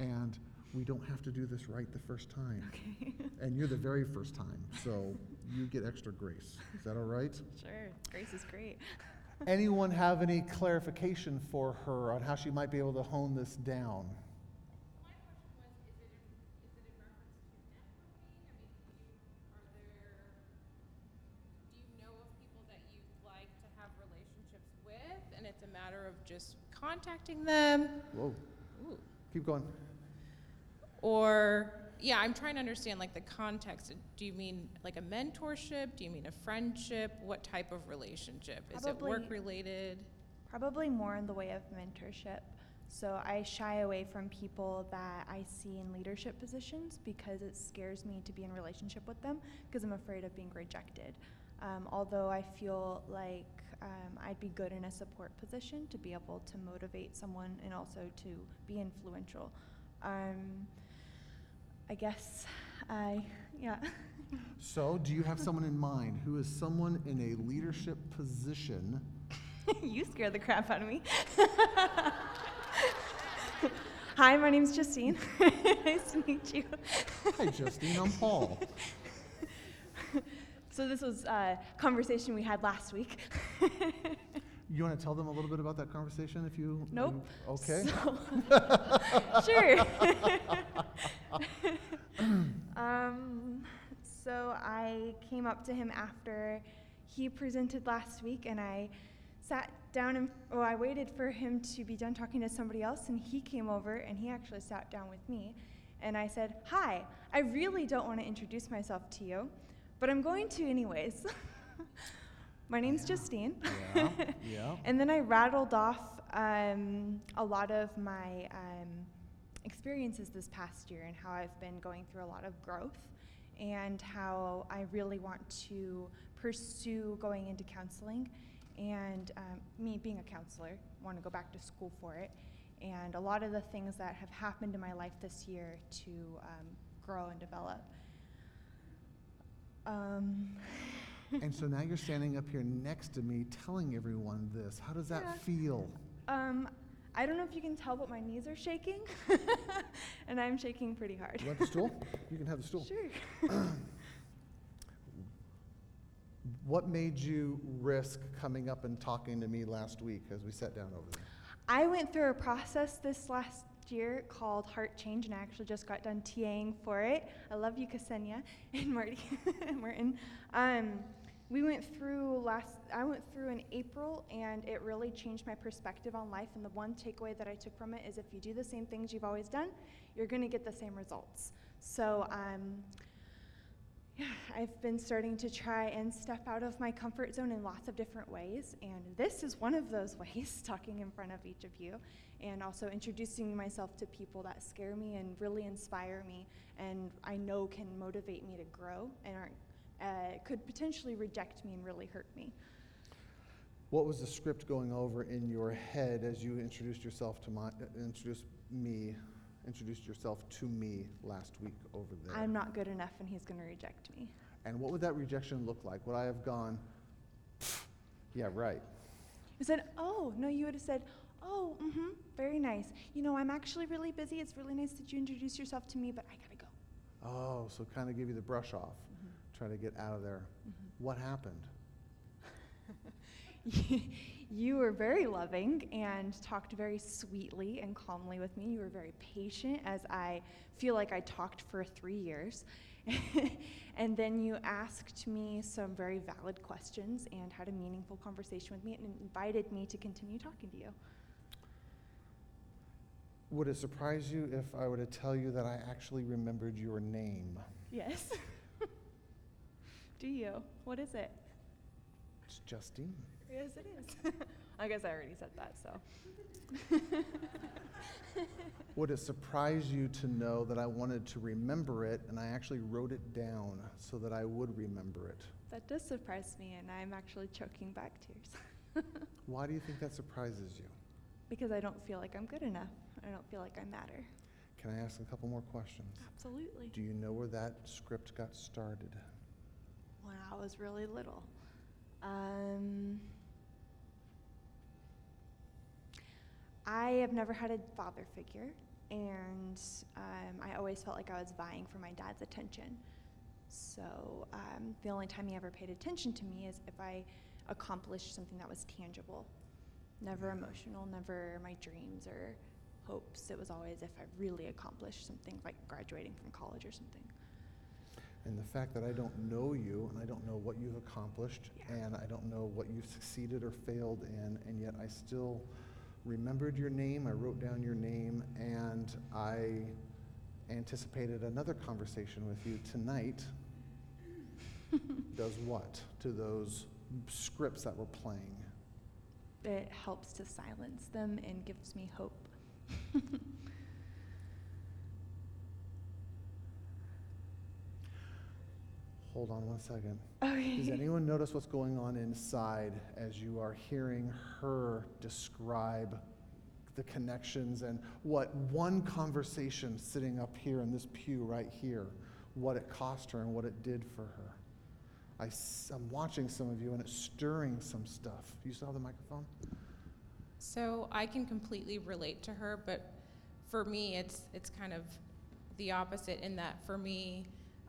and we don't have to do this right the first time. Okay. and you're the very first time, so you get extra grace. Is that all right? Sure, Grace is great. Anyone have any clarification for her on how she might be able to hone this down? Do you know of people that you'd like to have relationships with, and it's a matter of just contacting them? Whoa. Ooh. Keep going. Or, yeah, I'm trying to understand like the context. Do you mean like a mentorship? Do you mean a friendship? What type of relationship? Is it work related? Probably more in the way of mentorship. So I shy away from people that I see in leadership positions because it scares me to be in relationship with them because I'm afraid of being rejected. Um, although I feel like um, I'd be good in a support position to be able to motivate someone and also to be influential. Um, I guess I, yeah. So, do you have someone in mind who is someone in a leadership position? you scare the crap out of me. Hi, my name's Justine. nice to meet you. Hi, Justine. I'm Paul. So this was a conversation we had last week. You want to tell them a little bit about that conversation if you? Nope. you- okay. So- sure. um, so I came up to him after he presented last week, and I sat down and oh, I waited for him to be done talking to somebody else, and he came over and he actually sat down with me, and I said, "Hi, I really don't want to introduce myself to you, but I'm going to anyways." My name's Justine. Yeah, yeah. and then I rattled off um, a lot of my um, experiences this past year and how I've been going through a lot of growth and how I really want to pursue going into counseling and um, me being a counselor, want to go back to school for it, and a lot of the things that have happened in my life this year to um, grow and develop. And so now you're standing up here next to me telling everyone this. How does that Yeah. feel? Um, I don't know if you can tell, but my knees are shaking, and I'm shaking pretty hard. You want the stool? You can have the stool. Sure. What made you risk coming up and talking to me last week as we sat down over there? I went through a process this last year called Heart Change, and I actually just got done TAing for it. I love you, Ksenia and Marty, Martin. Um, we went through last. I went through in April, and it really changed my perspective on life. And the one takeaway that I took from it is, if you do the same things you've always done, you're going to get the same results. So, um, Yeah, I've been starting to try and step out of my comfort zone in lots of different ways, and this is one of those ways, talking in front of each of you, and also introducing myself to people that scare me and really inspire me, and I know can motivate me to grow and aren't, uh, could potentially reject me and really hurt me. What was the script going over in your head as you introduced yourself to my, introduced me, introduced yourself to me last week over there? I'm not good enough, and he's going to reject me. And what would that rejection look like? Would I have gone, yeah, right? You said, "Oh no," you would have said, "Oh, mm-hmm, very nice. You know, I'm actually really busy. It's really nice that you introduced yourself to me, but I gotta go." Oh, so kind of give you the brush off, try to get out of there. What happened? you were very loving and talked very sweetly and calmly with me. You were very patient, as I feel like I talked for three years. and then you asked me some very valid questions and had a meaningful conversation with me and invited me to continue talking to you. Would it surprise you if I were to tell you that I actually remembered your name? Yes. Do you? What is it? It's Justine. Yes, it is. I guess I already said that, so. Would it surprise you to know that I wanted to remember it and I actually wrote it down so that I would remember it? that does surprise me, and I'm actually choking back tears. Why do you think that surprises you? because I don't feel like I'm good enough. I don't feel like I matter. Can I ask a couple more questions? Absolutely. Do you know where that script got started? When I was really little. Um, I have never had a father figure, and um, I always felt like I was vying for my dad's attention. So um, the only time he ever paid attention to me is if I accomplished something that was tangible. Never emotional, never my dreams or hopes. It was always if I really accomplished something like graduating from college or something. And the fact that I don't know you and I don't know what you've accomplished and I don't know what you've succeeded or failed in, and yet I still remembered your name, I wrote down your name, and I anticipated another conversation with you tonight does what to those scripts that were playing? It helps to silence them and gives me hope. Hold on one second. Okay. Does anyone notice what's going on inside as you are hearing her describe the connections and what one conversation sitting up here in this pew right here, what it cost her and what it did for her? I, am watching some of you and it's stirring some stuff. You still have the microphone? So I can completely relate to her, but for me, it's it's kind of the opposite in that for me,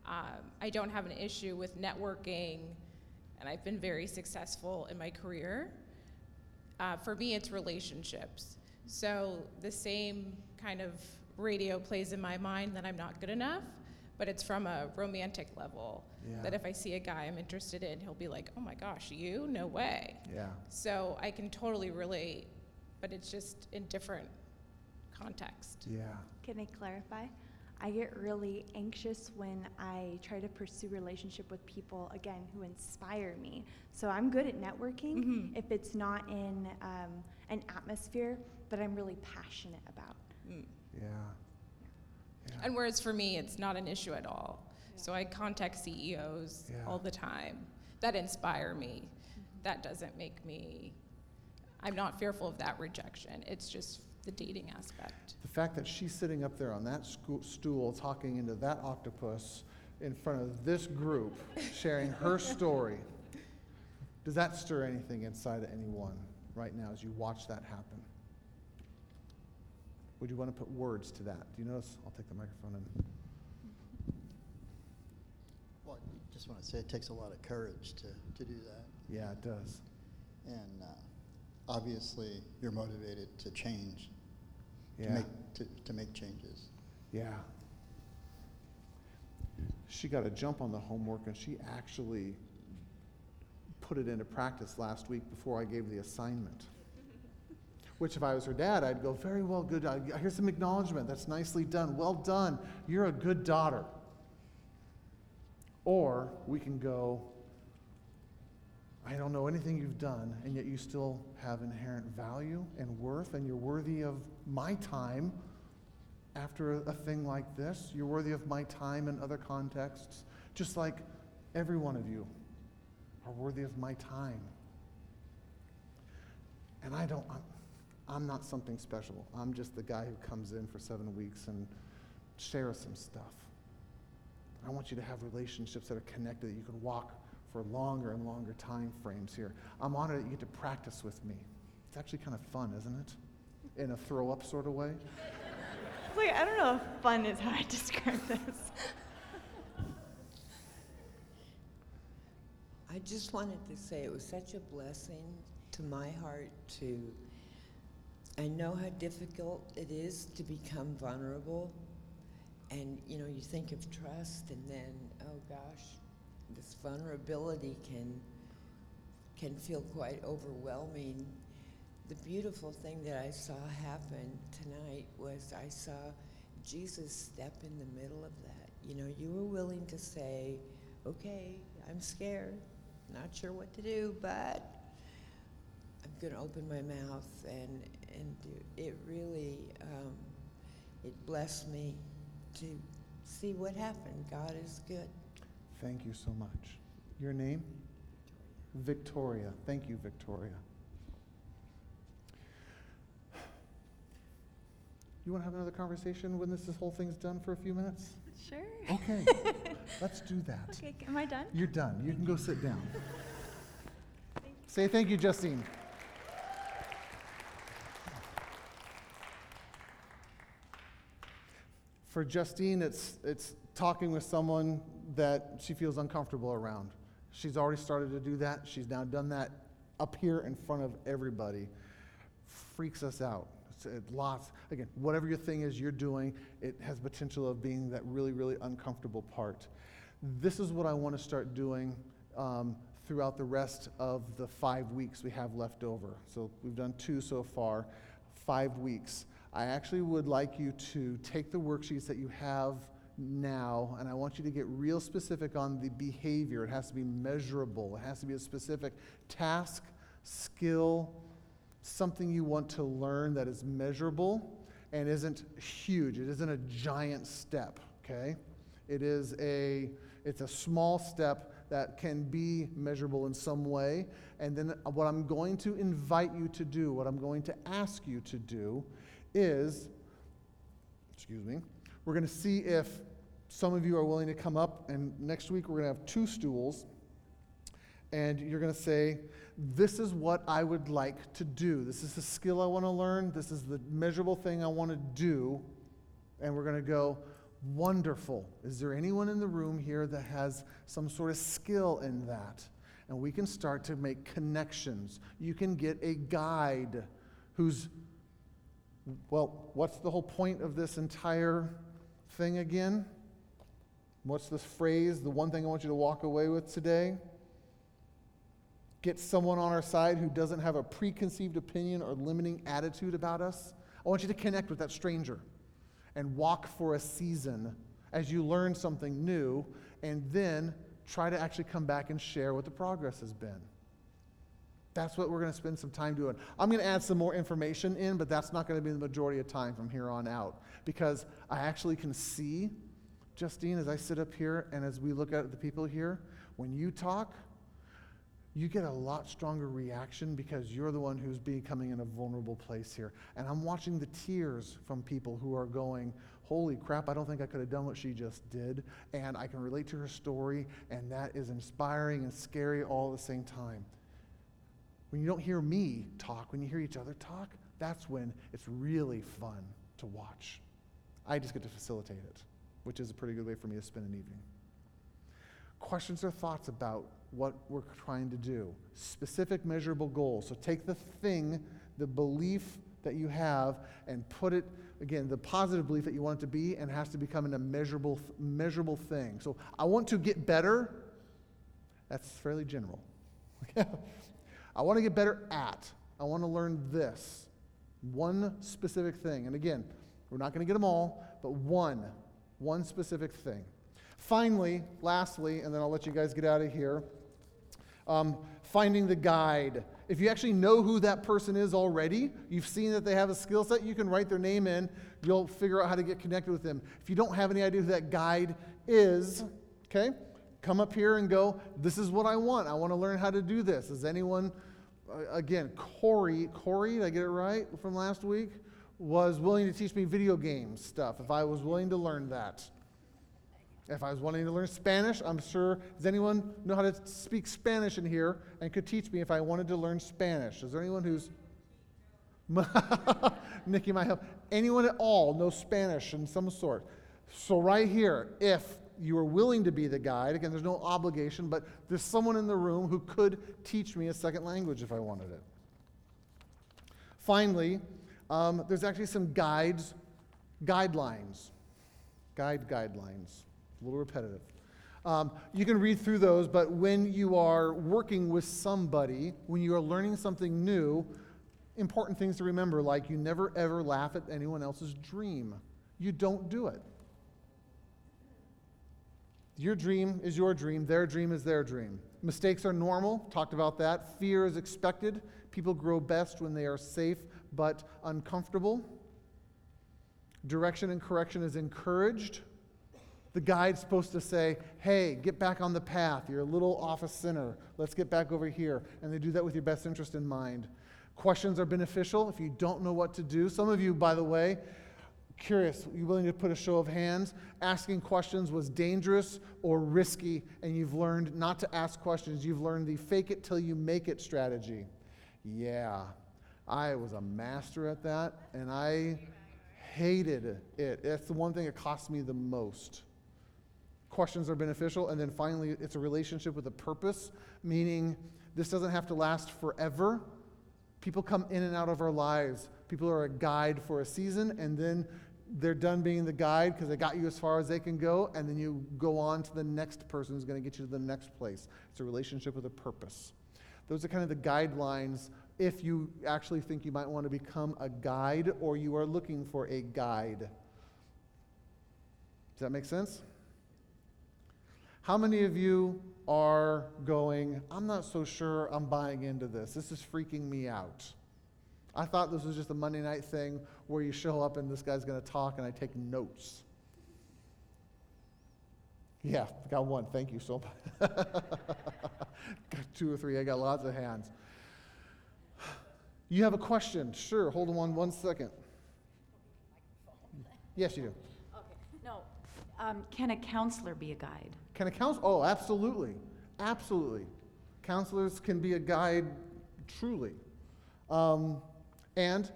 um, I don't have an issue with networking, and I've been very successful in my career. Uh, for me, it's relationships. So the same kind of radio plays in my mind that I'm not good enough, but it's from a romantic level. Yeah. That if I see a guy I'm interested in, he'll be like, "Oh my gosh, you? No way." Yeah. So I can totally relate, but it's just in different context. Yeah. Can I clarify? I get really anxious when I try to pursue relationship with people again who inspire me. So I'm good at networking Mhm. if it's not in um, an atmosphere that I'm really passionate about. Mm. Yeah. And whereas for me, it's not an issue at all. So I contact CEOs Yeah. all the time that inspire me. That doesn't make me, I'm not fearful of that rejection. It's just the dating aspect. The fact that she's sitting up there on that schoo- stool talking into that octopus in front of this group, sharing her story, does that stir anything inside of anyone right now as you watch that happen? Would you want to put words to that? Do you notice? I'll take the microphone and. Well, I just want to say it takes a lot of courage to, to do that. Yeah, it does. And uh, obviously, you're motivated to change, to, Yeah. make, to, to make changes. Yeah. She got a jump on the homework and she actually put it into practice last week before I gave the assignment. Which, if I was her dad, I'd go, Very well, good. uh, Here's some acknowledgement. That's nicely done. Well done. You're a good daughter. Or we can go, I don't know anything you've done, and yet you still have inherent value and worth, and you're worthy of my time after a, a thing like this. You're worthy of my time in other contexts, just like every one of you are worthy of my time. And I don't, I'm, I'm not something special. I'm just the guy who comes in for seven weeks and shares some stuff. I want you to have relationships that are connected, that you can walk for longer and longer time frames here. I'm honored that you get to practice with me. It's actually kind of fun, isn't it? In a throw up sort of way. Like, I don't know if fun is how I describe this. I just wanted to say it was such a blessing to my heart to. I know how difficult it is to become vulnerable. And you know, you think of trust, and then, oh gosh, this vulnerability can, can feel quite overwhelming. The beautiful thing that I saw happen tonight was I saw Jesus step in the middle of that. You know, you were willing to say, okay, I'm scared, not sure what to do, but I'm going to open my mouth and, and. It really, um, it blessed me to see what happened. God is good. Thank you so much. Your name? Victoria. Thank you, Victoria. You want to have another conversation when this, this whole thing's done for a few minutes? Sure. Okay. Let's do that. Okay, am I done? You're done. You can go sit down. Say thank you, Justine. For Justine, it's, it's talking with someone that she feels uncomfortable around. She's already started to do that. She's now done that up here in front of everybody. Freaks us out. It, lots, again, whatever your thing is you're doing, it has potential of being that really, really uncomfortable part. This is what I want to start doing um, throughout the rest of the five weeks we have left over. So we've done two so far, five weeks. I actually would like you to take the worksheets that you have now, and I want you to get real specific on the behavior. It has to be measurable, it has to be a specific task, skill, something you want to learn that is measurable and isn't huge. It isn't a giant step, okay? It is a it's a small step that can be measurable in some way. And then what I'm going to invite you to do, what I'm going to ask you to do is excuse me. We're going to see if some of you are willing to come up and next week we're going to have two stools and you're going to say, This is what I would like to do. This is the skill I want to learn. This is the measurable thing I want to do. And we're going to go, Wonderful. Is there anyone in the room here that has some sort of skill in that? And we can start to make connections. You can get a guide who's, well, what's the whole point of this entire thing again? What's this phrase? The one thing I want you to walk away with today? get someone on our side who doesn't have a preconceived opinion or limiting attitude about us. I want you to connect with that stranger and walk for a season as you learn something new and then try to actually come back and share what the progress has been. That's what we're going to spend some time doing. I'm going to add some more information in, but that's not going to be the majority of time from here on out because I actually can see, Justine, as I sit up here and as we look at the people here, when you talk, you get a lot stronger reaction because you're the one who's becoming in a vulnerable place here. And I'm watching the tears from people who are going, Holy crap, I don't think I could have done what she just did. And I can relate to her story, and that is inspiring and scary all at the same time. When you don't hear me talk, when you hear each other talk, that's when it's really fun to watch. I just get to facilitate it, which is a pretty good way for me to spend an evening. Questions or thoughts about what we're trying to do. Specific, measurable goals. So take the thing, the belief that you have, and put it, again, the positive belief that you want it to be, and has to become a measurable, measurable thing. So I want to get better. That's fairly general. I want to get better at. I want to learn this. One specific thing. And again, we're not going to get them all, but one, one specific thing. Finally, lastly, and then I'll let you guys get out of here. Um, finding the guide. If you actually know who that person is already, you've seen that they have a skill set, you can write their name in, you'll figure out how to get connected with them. If you don't have any idea who that guide is, okay, come up here and go, This is what I want. I want to learn how to do this. Is anyone, uh, again, Corey, Corey, did I get it right from last week? Was willing to teach me video game stuff if I was willing to learn that. If I was wanting to learn Spanish, I'm sure, does anyone know how to speak Spanish in here and could teach me if I wanted to learn Spanish? Is there anyone who's. Nikki might help. Anyone at all know Spanish in some sort? So, right here, if you are willing to be the guide, again, there's no obligation, but there's someone in the room who could teach me a second language if I wanted it. Finally, um, there's actually some guides, guidelines, guide guidelines a little repetitive. Um, you can read through those, but when you are working with somebody, when you are learning something new, important things to remember like you never ever laugh at anyone else's dream. You don't do it. Your dream is your dream, their dream is their dream. Mistakes are normal, talked about that. Fear is expected. People grow best when they are safe but uncomfortable. Direction and correction is encouraged. The guide's supposed to say, hey, get back on the path. You're a little off a center. Let's get back over here. And they do that with your best interest in mind. Questions are beneficial if you don't know what to do. Some of you, by the way, curious, you willing to put a show of hands? Asking questions was dangerous or risky, and you've learned not to ask questions. You've learned the fake it till you make it strategy. Yeah, I was a master at that, and I hated it. That's the one thing that cost me the most questions are beneficial. And then finally, it's a relationship with a purpose, meaning this doesn't have to last forever. People come in and out of our lives. People are a guide for a season, and then they're done being the guide because they got you as far as they can go, and then you go on to the next person who's going to get you to the next place. It's a relationship with a purpose. Those are kind of the guidelines if you actually think you might want to become a guide or you are looking for a guide. Does that make sense? How many of you are going, I'm not so sure I'm buying into this? This is freaking me out. I thought this was just a Monday night thing where you show up and this guy's going to talk and I take notes. Yeah, got one. Thank you so much. got two or three. I got lots of hands. You have a question? Sure. Hold on one second. Yes, you do. Okay, no. Um, can a counselor be a guide? Can a counselor? Oh, absolutely. Absolutely. Counselors can be a guide truly. Um, and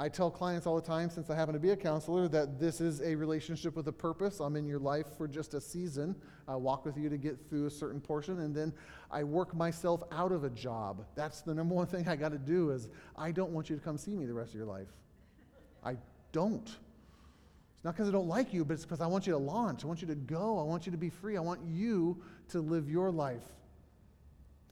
I tell clients all the time, since I happen to be a counselor, that this is a relationship with a purpose. I'm in your life for just a season. I walk with you to get through a certain portion, and then I work myself out of a job. That's the number one thing I got to do is I don't want you to come see me the rest of your life. I don't. It's not because I don't like you, but it's because I want you to launch. I want you to go. I want you to be free. I want you to live your life.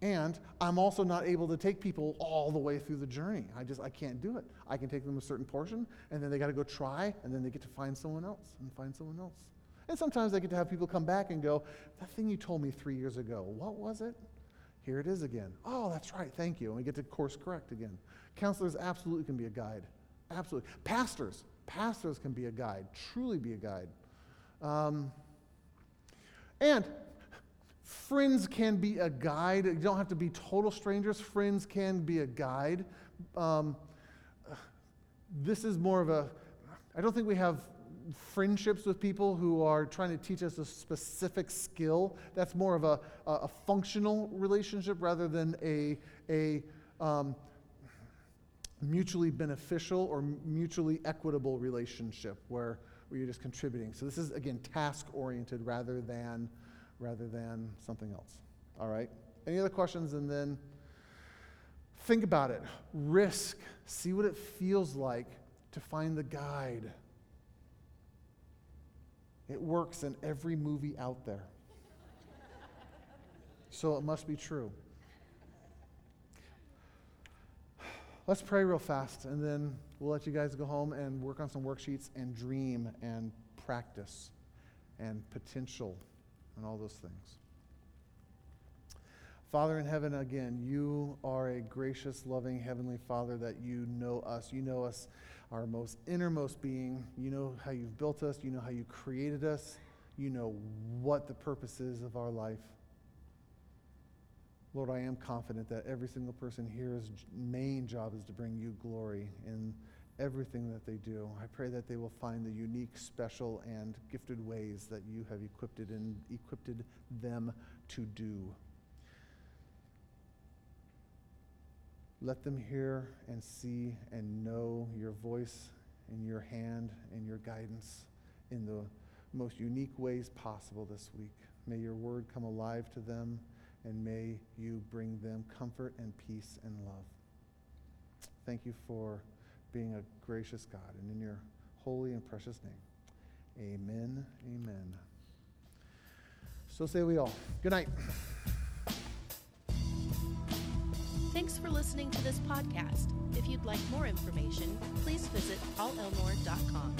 And I'm also not able to take people all the way through the journey. I just I can't do it. I can take them a certain portion, and then they got to go try, and then they get to find someone else and find someone else. And sometimes I get to have people come back and go, "That thing you told me three years ago, what was it?" Here it is again. Oh, that's right. Thank you. And we get to course correct again. Counselors absolutely can be a guide. Absolutely. Pastors, Pastors can be a guide, truly be a guide. Um, and friends can be a guide. You don't have to be total strangers. Friends can be a guide. Um, this is more of a, I don't think we have friendships with people who are trying to teach us a specific skill. That's more of a, a, functional relationship rather than a, a um, mutually beneficial or mutually equitable relationship where, where you're just contributing. So this is again task oriented rather than rather than something else. All right? Any other questions and then think about it. Risk. See what it feels like to find the guide. It works in every movie out there. So it must be true. Let's pray real fast, and then we'll let you guys go home and work on some worksheets and dream and practice and potential and all those things. Father in heaven, again, you are a gracious, loving Heavenly Father that you know us. You know us, our most innermost being. You know how you've built us. You know how you created us. You know what the purpose is of our life. Lord, I am confident that every single person here's main job is to bring you glory in everything that they do. I pray that they will find the unique, special, and gifted ways that you have equipped, and equipped them to do. Let them hear and see and know your voice and your hand and your guidance in the most unique ways possible this week. May your word come alive to them and may you bring them comfort and peace and love. Thank you for being a gracious God and in your holy and precious name. Amen. Amen. So say we all. Good night. Thanks for listening to this podcast. If you'd like more information, please visit paulelmore.com.